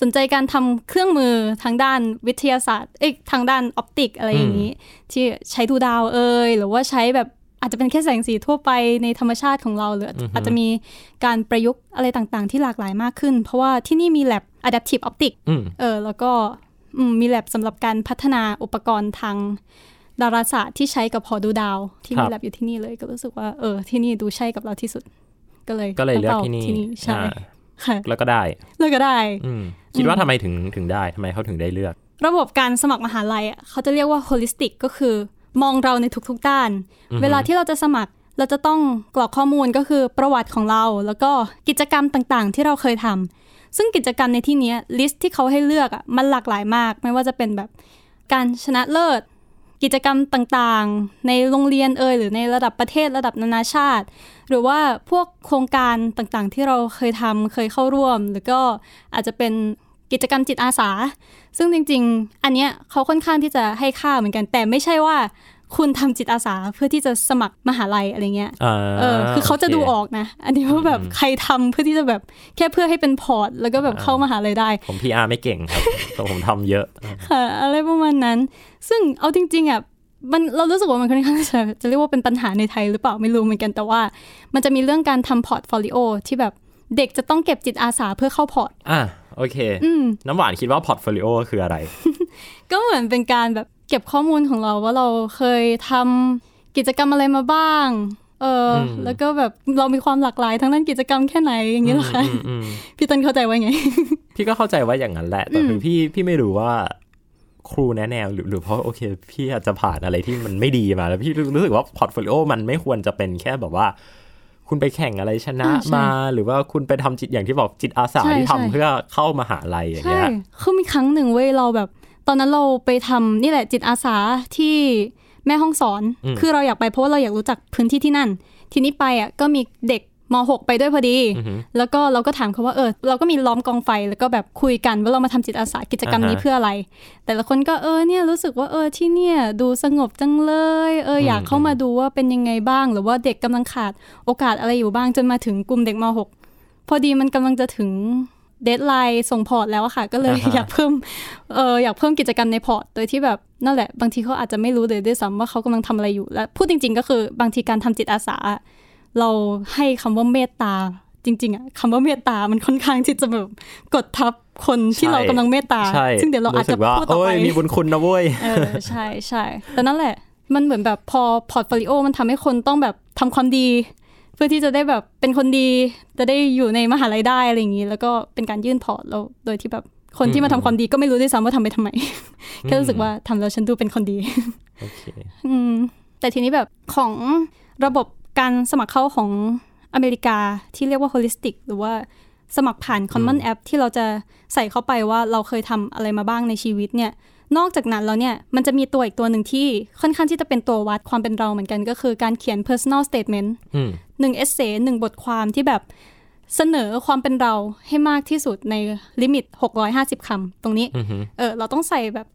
สนใจการทำเครื่องมือทางด้านวิทยาศาสตร์เอ้ยทางด้านออปติกอะไรอย่างนี้ ที่ใช้ดูดาวเอยหรือว่าใช้แบบอาจจะเป็นแค่แสงสีทั่วไปในธรรมชาติของเราหรือออาจจะมีการประยุกต์อะไรต่างๆ ที่หลากหลายมากขึ้น เพราะว่าที่นี่มี lab adaptive optic อืมเออแล้วก็อืมมีแลบสำหรับการพัฒนาอุปกรณ์ทาง ดาราศาสตร์ที่ใช้กับหอดูดาวที่ครัมีบแลบอยู่ที่นี่เลยก็รู้สึกว่าเออที่นี่ดูใช่กับเราที่สุด ก็เลยก็เลยเลือกาที่นี่ที่นี่ใช่อ่าค่ะแล้วก็ได้เลือกก็ได้อืมคิดว่าทำไมถึงถึงได้ทำไมเขาถึงได้เลือก ระบบการสมัครมหาลัยอะเขาจะเรียกว่า holistic ก็คือ มองเราในทุกๆด้าน เวลาที่เราจะสมัครเราจะต้องกรอกข้อมูลก็คือประวัติของเรา แล้วก็กิจกรรมต่างๆ ที่เราเคยทำซึ่งกิจกรรมในที่เนี้ลิสต์ที่เขาให้เลือกอะมันหลากหลายมาก ไม่ว่าจะเป็นแบบการชนะเลิศ กิจกรรมต่างๆ ในโรงเรียนเอ่ยหรือในระดับประเทศระดับนานาชาติ หรือว่าพวกโครงการต่างๆ ที่เราเคยทำเคยเข้าร่วม หรือก็อาจจะเป็นกิจกรรมจิตอาสา ซึ่งจริง ๆ อันเนี้ยเขาค่อนข้างที่จะให้ค่าเหมือนกัน แต่ไม่ใช่ว่า คุณทำจิตอาสาเพื่อที่จะสมัครมหาลัยอะไรเงี้ยอ่าเออคือเขาจะโคดูออกนะ อันนี้ว่าแบบใครทำเพื่อที่จะแบบแค่เพื่อให้เป็นพอร์ต แล้วก็แบบเข้ามหาลัยได้ ผมพีอาร์ไม่เก่งครับแต่ผมทำเยอะค่ะอะไรประมาณนั้น ซึ่งเอาจริงๆอะมันเรารู้สึกว่ามันค่อนข้างจะจะเรียกว่าเป็นปัญหาในไทยหรือเปล่าไม่รู้เหมือนกันแต่ว่า มันจะมีเรื่องการทำ portfolio ที่แบบเด็กจะต้องเก็บจิตอาสาเพื่อเข้า port อะโอเคอืมน้ำหวานคิดว่า portfolio คืออะไร ก็เหมือนเป็นการแบบ เก็บข้อมูลของเราว่าเราเคยทำกิจกรรมอะไรมาบ้าง เอออืมแล้วก็แบบเรามีความหลากหลายทั้งด้านกิจกรรมแค่ไหนอย่างนี้เหรอคะอืมอืมพี่ต้นเข้าใจว่าไง พี่ก็เข้าใจว่าอย่างนั้นแหละ แต่คือพี่พี่ไม่รู้ว่าครูแนะแนวหรือหรือเพราะโอเค พี่อาจจะผ่านอะไรที่มันไม่ดีมา แล้วพี่รู้สึกว่า portfolio มันไม่ควรจะเป็นแค่แบบว่า คุณไปแข่งอะไรชนะอ่าใช่มา หรือว่าคุณไปทำจิตอย่างที่บอกจิตอาสาใช่ที่ทำใช่เพื่อเข้ามหาลัยอย่างใช่เงี้ยคือมีครั้งหนึ่งเว้ยเราแบบ ตอนนั้นเราไปทำนี่แหละจิตอาสาที่แม่ห้องสอนอืมคือเราอยากไปเพราะว่าเราอยากรู้จักพื้นที่ที่นั่น ทีนี้ไปอะก็มีเด็กม .6 ไปด้วยพอดีอือหือแล้วก็เราก็ถามเขาว่าเออเราก็มีล้อมกองไฟแล้วก็แบบคุยกันว่าเรามาทำจิตอาสากิจกรรมนี้อ่าฮะเพื่ออะไร แต่ละคนก็เออเนี่ยรู้สึกว่าเออที่เนี่ยดูสงบจังเลย เอออยากอืมเข้ามาดูว่าเป็นยังไงบ้าง หรือว่าเด็กกำลังขาดโอกาสอะไรอยู่บ้างจนมาถึงกลุ่มเด็กม .6 พอดีมันกำลังจะถึง deadline ส่ง port แล้วอะค่ะ ก็เลยอ่าฮะอยากเพิ่มเอออยากเพิ่มกิจกรรมใน port โดยที่แบบนั่นแหละ บางทีเขาอาจจะไม่รู้เลยด้วยซ้ำว่าเขากำลังทำอะไรอยู่ และพูดจริง ๆ ก็คือบางทีการทำจิตอาสา เราให้คำว่าเมตตาจริงๆอะคำว่าเมตตา มันค่อนข้างที่จะแบบกดทับคนที่ใช่เรากำลังเมตตาใช่ซึ่งเดี๋ยวเราอาจจะพูดต่อไป รู้สึกว่าโอ้ยมีบุญคุณนะเว้ยเออใช่ใช่แต่นั่นแหละ มันเหมือนแบบพอ portfolio มันทำให้คนต้องแบบทำความดีเพื่อที่จะได้แบบเป็นคนดีจะได้อยู่ในมหาลัยได้อะไรอย่างนี้ แล้วก็เป็นการยื่น port แล้วโดยที่แบบคนที่มาทำความดีก็ไม่รู้ด้วยซ้ำว่าทำไปทำไมแค่รู้สึกว่าทำแล้วฉันดูเป็นคนดีโอเคอืมแต่ทีนี้แบบของระบบการสมัครเข้าของอเมริกาที่เรียกว่า holistic หรือว่าสมัครผ่าน common app ที่เราจะใส่เข้าไปว่าเราเคยทำอะไรมาบ้างในชีวิตเนี่ย นอกจากนั้นแล้วเนี่ยมันจะมีตัวอีกตัวหนึ่งที่ค่อนข้างที่จะเป็นตัววัดความเป็นเราเหมือนกันก็คือการเขียน personal statement อืมหนึ่งเอเซหนึ่งบทความที่แบบเสนอความเป็นเราให้มากที่สุดในลิมิต 650คำตรงนี้อือฮึเออเราต้องใส่แบบ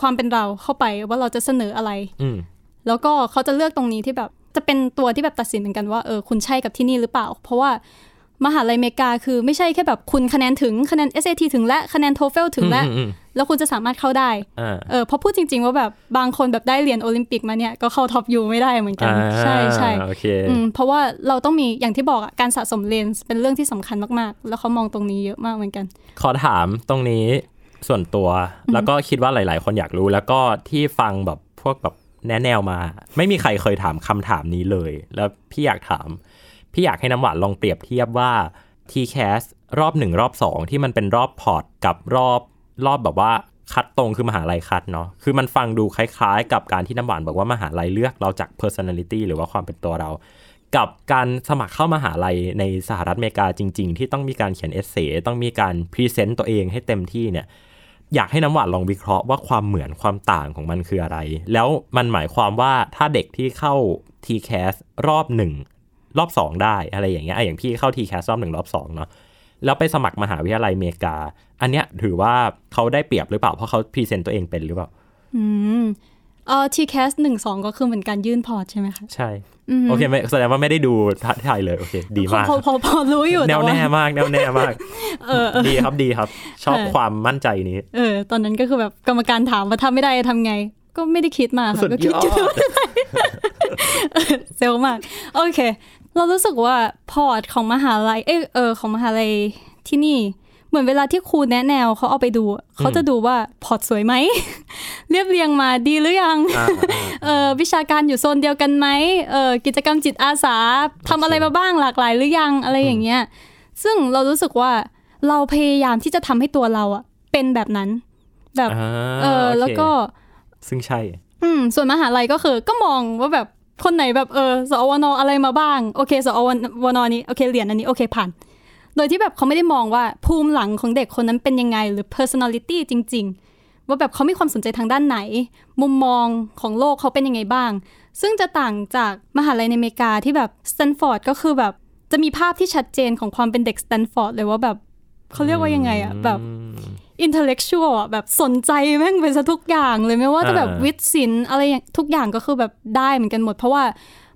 ความเป็นเราเข้าไปว่าเราจะเสนออะไรอืมแล้วก็เขาจะเลือกตรงนี้ที่แบบจะเป็นตัวที่แบบตัดสินเหมือนกันว่าเออคุณใช่กับที่นี่หรือเปล่า เพราะว่ามหาลัยอเมริกาคือไม่ใช่แค่แบบคุณคะแนนถึงคะแนน SAT ถึงและคะแนน TOEFL ถึงและอืมอืม แล้วคุณจะสามารถเข้าได้อ่าเออเพราะพูดจริง ๆ ว่าแบบบางคนแบบได้เหรียญโอลิมปิกมาเนี่ยก็เข้าท็อปยูไม่ได้เหมือนกันอ่าใช่ใช่โอเคอืมเพราะว่าเราต้องมีอย่างที่บอกอะการสะสมเลนส์เป็นเรื่องที่สำคัญมากๆ แล้วเขามองตรงนี้เยอะมากเหมือนกัน ขอถามตรงนี้ส่วนตัว แล้วก็คิดว่าหลาย ๆ คนอยากรู้แล้วก็ที่ฟังแบบพวกแบบแนะแนวมา ไม่มีใครเคยถามคำถามนี้เลย แล้วพี่อยากถาม พี่อยากให้น้ำหวานลองเปรียบเทียบว่า TCAS รอบหนึ่งรอบสองที่มันเป็นรอบพอร์ตกับรอบ รอบแบบว่าคัดตรงคือมหาลัยคัดเนาะ คือมันฟังดูคล้ายๆ กับการที่น้ำหวานบอกว่ามหาลัยเลือกเราจาก personality หรือว่าความเป็นตัวเรา กับการสมัครเข้ามหาลัยในสหรัฐอเมริกาจริง ๆ ที่ต้องมีการเขียน essay ต้องมีการ present ตัวเองให้เต็มที่เนี่ย อยากให้น้ำหวานลองวิเคราะห์ว่าความเหมือนความต่างของมันคืออะไร แล้วมันหมายความว่าถ้าเด็กที่เข้า TCAS รอบหนึ่งรอบสองได้อะไรอย่างเงี้ยอย่างพี่เข้า TCAS รอบหนึ่งรอบสองเนาะ แล้วไปสมัครมหาวิทยาลัยอเมริกา อันเนี้ยถือว่าเขาได้เปรียบหรือเปล่า เพราะเขา present ตัวเองเป็นหรือเปล่า อืมเอ่อ TCAS หนึ่งสองก็คือเหมือนการยื่นพอร์ตใช่ไหมคะ ใช่ โอเคไม่แสดงว่าไม่ได้ดูไทยเลย โอเค ดีมากพอพอพอรู้อยู่แต่วว่าแน่วแน่มากแน่วแน่มากเออเออดีครับดีครับ ชอบเออความมั่นใจนี้ เออ ตอนนั้นก็คือแบบกรรมการถามว่าทำไม่ได้จะทำไง ก็ไม่ได้คิดมากสุค่ะดก็คิดอยู่ สุดยอด sell มาก โอเคเรารู้สึกว่าพอร์ตของมหาลัยเอยเออของมหาลัยที่นี่เหมือนเวลาที่ครูแนะแนวเขาเอาไปดู เขาจะดูว่าพอร์ตสวยไหม เรียบเรียงมาดีหรือยังอ่าเออวิชาการอยู่โซนเดียวกันไหมเออกิจกรรมจิตอาสาทำอะไรมาบ้างหลากหลายหรือยังอะไรอย่างเงี้ยซึ่งเรารู้สึกว่าเราพยายามที่จะทำให้ตัวเราอะเป็นแบบนั้น แบบอ่าเออโคแล้วก็ซึ่งใช่ อืมส่วนมหาลัยก็คือก็มองว่าแบบ คนไหนแบบเออสอวนอะไรมาบ้าง โอเคสอวนนี้โอเคเหรียญอันนี้โอเคผ่าน โดยที่แบบเขาไม่ได้มองว่าภูมิหลังของเด็กคนนั้นเป็นยังไงหรือ personality จริง ๆ ว่าแบบเขามีความสนใจทางด้านไหน มุมมองของโลกเขาเป็นยังไงบ้าง ซึ่งจะต่างจากมหาลัยในอเมริกาที่แบบสแตนฟอร์ดก็คือแบบจะมีภาพที่ชัดเจนของความเป็นเด็กสแตนฟอร์ดเลยว่าแบบเขาเรียกว่ายังไงอะแบบ intellectual อะแบบสนใจแม่งไปซะทุกอย่างเลยไม่ว่าจะแบบอ่าวิทย์ศิลป์อะไรอย่างทุกอย่างก็คือแบบได้เหมือนกันหมด เพราะว่า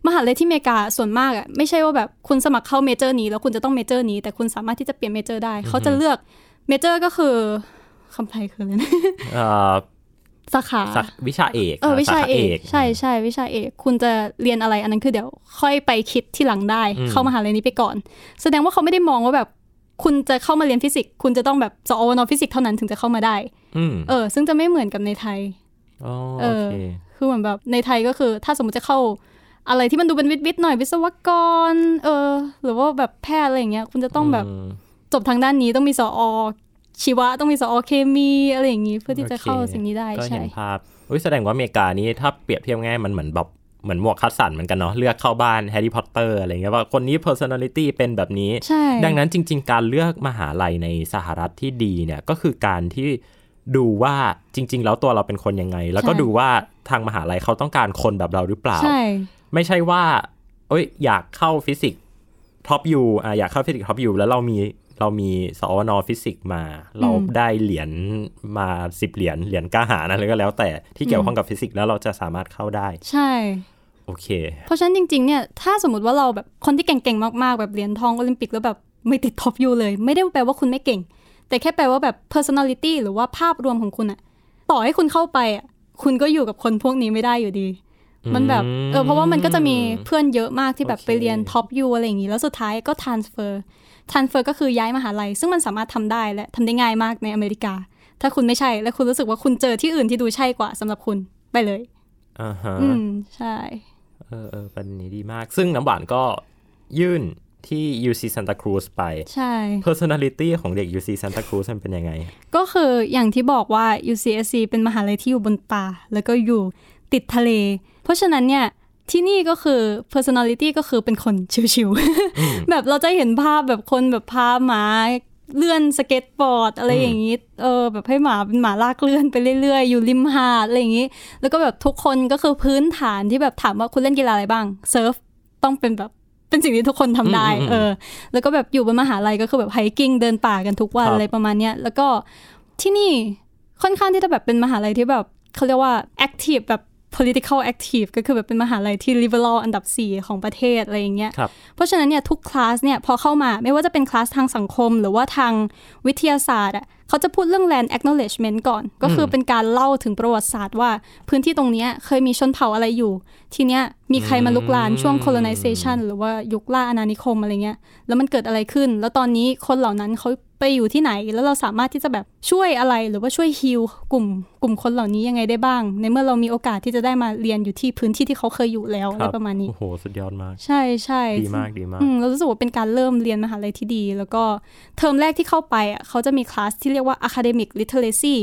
มหาลัยที่อเมริกาส่วนมากอะไม่ใช่ว่าแบบคุณสมัครเข้า major นี้ แล้วคุณจะต้อง major นี้ แต่คุณสามารถที่จะเปลี่ยน major ได้ เขาจะเลือก major ก็คือคำไทยคืออะไรนะเอ่อสาขาสักวิชาเอกเออวิชาสขเอก ใช่ใช่วิชาเอก คุณจะเรียนอะไรอันนั้นคือเดี๋ยวค่อยไปคิดที่หลังได้ เข้ามหาลัยนี้ไปก่อน แสดงว่าเขาไม่ได้มองว่าแบบ คุณจะเข้ามาเรียนฟิสิกส์คุณจะต้องแบบสอวนฟิสิกส์เท่านั้นถึงจะเข้ามาได้อืมเออ ซึ่งจะไม่เหมือนกับในไทยอ๋อเอโออเคคือเหมือนแบบในไทยก็คือ ถ้าสมมติจะเข้าอะไรที่มันดูเป็นวิทย์วิทย์หน่อยวิศวกร เออ หรือว่าแบบแพทย์อะไรอย่างเงี้ย คุณจะต้องแบบจบทางด้านนี้ต้องมีสอชีวะต้องมีสอเคมีอะไรอย่างงี้เพื่อที่จะเข้าโอเคสิ่งนี้ได้ก็ใช่เห็นภาพอุ้ยแสดงว่าอเมริกานี้ถ้าเปรียบเทียบง่ายมันเหมือนแบบ เหมือนหมวกคัดสรรเหมือนกันเนาะเลือกเข้าบ้านแฮร์รี่พอตเตอร์อะไรเงี้ยว่าคนนี้ personality เป็นแบบนี้ใช่ดังนั้นจริง ๆ การเลือกมหาลัยในสหรัฐที่ดีเนี่ยก็คือการที่ดูว่าจริง ๆ แล้วตัวเราเป็นคนยังไง แล้วก็ดูว่าทางมหาลัยเขาต้องการคนแบบเราหรือเปล่าใช่ไม่ใช่ว่า เอ้ย อยากเข้าฟิสิกส์top U อะอยากเข้าฟิสิกส์ top U แล้วเรามีเรามีสอวนฟิสิกส์มา เราได้เหรียญมาสิบเหรียญเหรียญกล้าหานะอะไรก็แล้วแต่ที่เกี่ยวข้องกับฟิสิกส์แล้วเราจะสามารถเข้าได้ ใช่ โอเค เพราะฉะนั้นจริงๆเนี่ยถ้าสมมติว่าเราแบบคนที่เก่งๆมากๆแบบเหรียญทองโอลิมปิกแล้วแบบไม่ติด top U เลย ไม่ได้แปลว่าคุณไม่เก่ง แต่แค่แปลว่าแบบ personality หรือว่าภาพรวมของคุณอะต่อให้คุณเข้าไปอะคุณก็อยู่กับคนพวกนี้ไม่ได้อยู่ดี มันแบบเออเพราะว่ามันก็จะมีเพื่อนเยอะมากที่แบบโอเคไปเรียนท็อปยูอะไรอย่างนี้ แล้วสุดท้ายก็ transfer transfer ก็คือย้ายมหาลัย ซึ่งมันสามารถทำได้และทำได้ง่ายมากในอเมริกา ถ้าคุณไม่ใช่และคุณรู้สึกว่าคุณเจอที่อื่นที่ดูใช่กว่าสำหรับคุณไปเลยอ่าฮะอืมใช่ เออเออประเด็นนี้ดีมาก ซึ่งน้ำหวานก็ยื่นที่ UC Santa Cruz ไป ใช่ personality ของเด็ก UC Santa Cruz มันเป็นยังไง ก็คืออย่างที่บอกว่า UCSC เป็นมหาลัยที่อยู่บนป่า แล้วก็อยู่ติดทะเล เพราะฉะนั้นเนี่ย ที่นี่ก็คือ personality ก็คือเป็นคนชิวๆแบบเราจะเห็นภาพแบบคนแบบพาหมา เลื่อนสเก็ตบอร์ดอะไรอย่างนี้ เออแบบให้หมาเป็นหมาลากเลื่อนไปเรื่อยๆ อยู่ริมหาดอะไรอย่างนี้ แล้วก็แบบทุกคนก็คือพื้นฐานที่แบบถามว่าคุณเล่นกีฬาอะไรบ้าง surf ต้องเป็นแบบเป็นสิ่งที่ทุกคนทำได้อืมอืมเออ แล้วก็แบบอยู่บนมหาลัยก็คือแบบ hiking เดินป่ากันทุกวันครับอะไรประมาณเนี้ยแล้วก็ที่นี่ค่อนข้างที่จะแบบเป็นมหาลัยที่แบบเขาเรียกว่า active แบบ political active ก็คือแบบเป็นมหาลัยที่ liberal อันดับ 4 ของประเทศอะไรอย่างเงี้ยครับเพราะฉะนั้นเนี่ยทุกคลาสเนี่ยพอเข้ามาไม่ว่าจะเป็นคลาสทางสังคม หรือว่าทางวิทยาศาสตร์อะ เขาจะพูดเรื่อง land acknowledgement ก่อน ก็คือเป็นการเล่าถึงประวัติศาสตร์ว่า พื้นที่ตรงเนี้ยเคยมีชนเผ่าอะไรอยู่ ทีเนี้ยมีใครมาลุกลานช่วง colonization หรือว่ายุคล่าอาณานิคมอะไรเงี้ย แล้วมันเกิดอะไรขึ้น แล้วตอนนี้คนเหล่านั้นเขาไปอยู่ที่ไหน แล้วเราสามารถที่จะแบบช่วยอะไร หรือว่าช่วย heal กลุ่มกลุ่มคนเหล่านี้ยังไงได้บ้าง ในเมื่อเรามีโอกาสที่จะได้มาเรียนอยู่ที่พื้นที่ที่เขาเคยอยู่แล้วอะไรประมาณนี้ โอ้โห สุดยอดมาก ใช่ใช่ดีมากดีมากอืมเรารู้สึกว่าเป็นการเริ่มเรียนมหาลัยที่ดี แล้วก็เทอมแรกที่เข้าไปอะเขาจะมีคลาสที่เรียกว่า academic literacy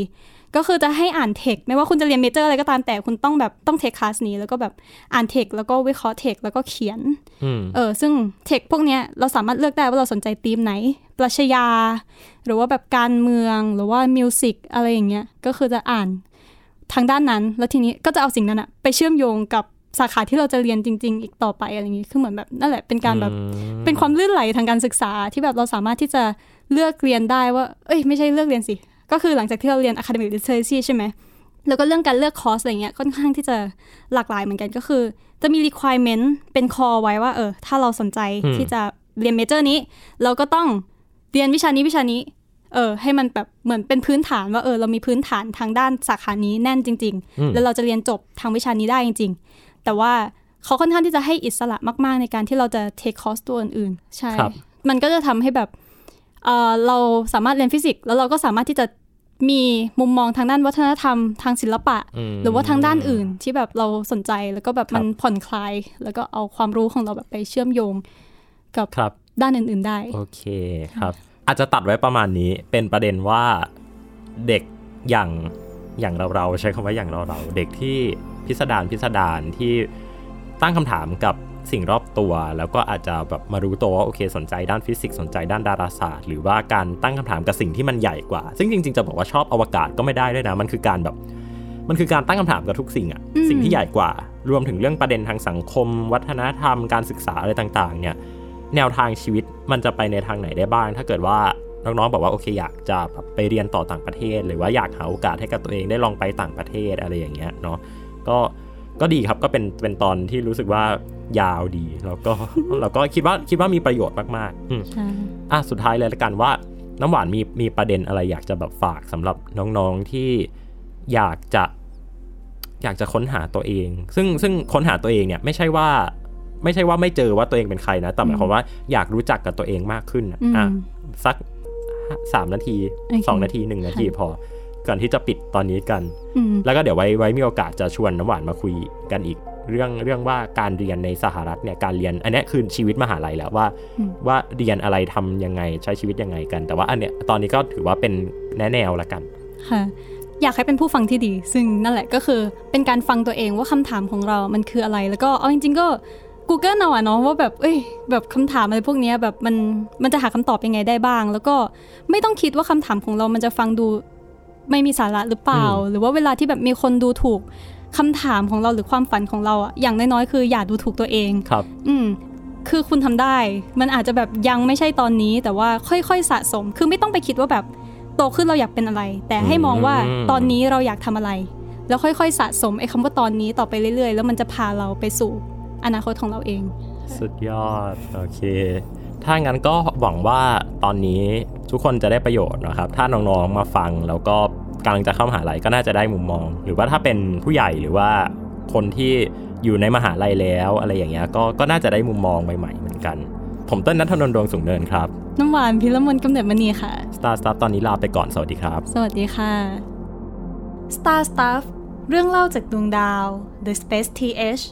ก็คือจะให้อ่านเทคไม่ว่าคุณจะเรียน major อะไรก็ตามแต่คุณต้องแบบต้อง take class นี้ แล้วก็แบบอ่านเทคแล้วก็วิเคราะห์เทคแล้วก็เขียนอืมเออซึ่งเทคพวกเนี้ยเราสามารถเลือกได้ว่าเราสนใจธีมไหน ปรัชญา หรือว่าแบบการเมืองหรือว่ามิวสิกอะไรอย่างเงี้ยก็คือจะอ่านทางด้านนั้น แล้วทีนี้ก็จะเอาสิ่งนั้นอะไปเชื่อมโยงกับสาขาที่เราจะเรียนจริง ๆ อีกต่อไปอะไรอย่างงี้คือเหมือนแบบนั่นแหละเป็นการแบบเป็นความลื่นไหลทางการศึกษาที่แบบเราสามารถที่จะ เลือกเรียนได้ว่า เอ้ยไม่ใช่เลือกเรียนสิ ก็คือหลังจากที่เราเรียน academic literacy ใช่ไหม แล้วก็เรื่องการเลือกคอร์สอะไรเงี้ยค่อนข้างที่จะหลากหลายเหมือนกันก็คือ จะมี requirement เป็น core ไว้ว่าเออถ้าเราสนใจอืมที่จะเรียน major นี้ เราก็ต้องเรียนวิชานี้วิชานี้เออให้มันแบบเหมือนเป็นพื้นฐานว่าเออเรามีพื้นฐานทางด้านสาขานี้แน่นจริงอืมๆแล้วเราจะเรียนจบทางวิชานี้ได้จริง ๆ แต่ว่าเขาค่อนข้างที่จะให้อิสระมาก ๆ ในการที่เราจะ take คอร์สตัวอื่นๆใช่ครับมันก็จะทำให้แบบ เออเราสามารถเรียนฟิสิกส์แล้วเราก็สามารถที่จะมีมุมมองทางด้านวัฒนธรรมทางศิลปะหรือว่าทางด้านอื่นที่แบบเราสนใจแล้วก็แบบครับมันผ่อนคลาย แล้วก็เอาความรู้ของเราแบบไปเชื่อมโยงกับครับด้านอื่น ๆได้ โอเคครับ อาจจะตัดไว้ประมาณนี้เป็นประเด็นว่าเด็กอย่างอย่างเราเราๆใช้คำว่าอย่างเราเราๆเด็กที่พิสดารพิสดารที่ตั้งคำถามกับ สิ่งรอบตัว แล้วก็อาจจะแบบมารู้ตัวว่าโอเค สนใจด้านฟิสิกส์สนใจด้านดาราศาสตร์ หรือว่าการตั้งคำถามกับสิ่งที่มันใหญ่กว่า ซึ่งจริงๆจะบอกว่าชอบอวกาศก็ไม่ได้ด้วยนะ มันคือการแบบ มันคือการตั้งคำถามกับทุกสิ่งอะอืมสิ่งที่ใหญ่กว่า รวมถึงเรื่องประเด็นทางสังคม วัฒนธรรม การศึกษาอะไรต่างๆ เนี่ย แนวทางชีวิตมันจะไปในทางไหนได้บ้าง ถ้าเกิดว่าน้องๆบอกว่าโอเคอยากจะแบบไปเรียนต่อต่างประเทศ หรือว่าอยากหาโอกาสให้กับตัวเองได้ลองไปต่างประเทศอะไรอย่างเงี้ยเนาะก็ ก็ดีครับก็เป็นเป็นตอนที่รู้สึกว่ายาวดี แล้วก็แล้วก็คิดว่าคิดว่ามีประโยชน์มากๆอืมใช่อะสุดท้ายเลยละกันว่าน้ำหวานมีมีประเด็นอะไรอยากจะแบบฝากสำหรับน้องๆที่อยากจะ อยากจะค้นหาตัวเอง ซึ่งซึ่งค้นหาตัวเองเนี่ยไม่ใช่ว่า ไม่ใช่ว่าไม่เจอว่าตัวเองเป็นใครนะแต่หมายความว่าอยากรู้จักกับตัวเองมากขึ้นอะอืมอะสักสามนาทีโอเคสองนาทีหนึ่งนาทีพอ ก่อนที่จะปิดตอนนี้กันอืมแล้วก็เดี๋ยวไว้ไว้มีโอกาสจะชวนน้ำหวานมาคุยกันอีก เรื่องเรื่องว่าการเรียนในสหรัฐเนี่ยการเรียน อันเนี้ยคือชีวิตมหาลัยแล้วว่าอืมว่าเรียนอะไรทำยังไงใช้ชีวิตยังไงกัน แต่ว่าอันเนี้ยตอนนี้ก็ถือว่าเป็นแนแนวละกันค่ะอยากให้เป็นผู้ฟังที่ดี ซึ่งนั่นแหละก็คือเป็นการฟังตัวเองว่าคำถามของเรามันคืออะไร แล้วก็เอาจริง ๆ ก็ Google เอาอะเนาะว่าแบบเอ้ยแบบคำถามอะไรพวกเนี้ยแบบมันมันจะหาคำตอบยังไงได้บ้าง แล้วก็ไม่ต้องคิดว่าคำถามของเรามันจะฟังดู ไม่มีสาระหรือเปล่าอืมหรือว่าเวลาที่แบบมีคนดูถูกคำถามของเราหรือความฝันของเราอะอย่างน้อยๆคืออย่าดูถูกตัวเองครับ อืมคือคุณทำได้ มันอาจจะแบบยังไม่ใช่ตอนนี้ แต่ว่าค่อยๆสะสม คือไม่ต้องไปคิดว่าแบบโตขึ้นเราอยากเป็นอะไร แต่ให้มองว่าอืมตอนนี้เราอยากทำอะไร แล้วค่อยๆสะสมไอ้คำว่าตอนนี้ต่อไปเรื่อยๆ แล้วมันจะพาเราไปสู่อนาคตของเราเอง สุดยอด โอเค ถ้างั้นก็หวังว่าตอนนี้ ทุกคนจะได้ประโยชน์นะครับ ถ้าน้องๆมาฟังแล้วก็กำลังจะเข้ามหาลัยก็น่าจะได้มุมมอง หรือว่าถ้าเป็นผู้ใหญ่หรือว่าคนที่อยู่ในมหาลัยแล้วอะไรอย่างเงี้ยก็ก็น่าจะได้มุมมองใหม่ๆเหมือนกัน ผมเต้นนัทนนท์ดวงสูงเนินครับ น้ำหวานพิรมนกำเนิดมณีค่ะ Star Stuff ตอนนี้ลาไปก่อนสวัสดีครับ สวัสดีค่ะ Star Stuff เรื่องเล่าจากดวงดาว The Space TH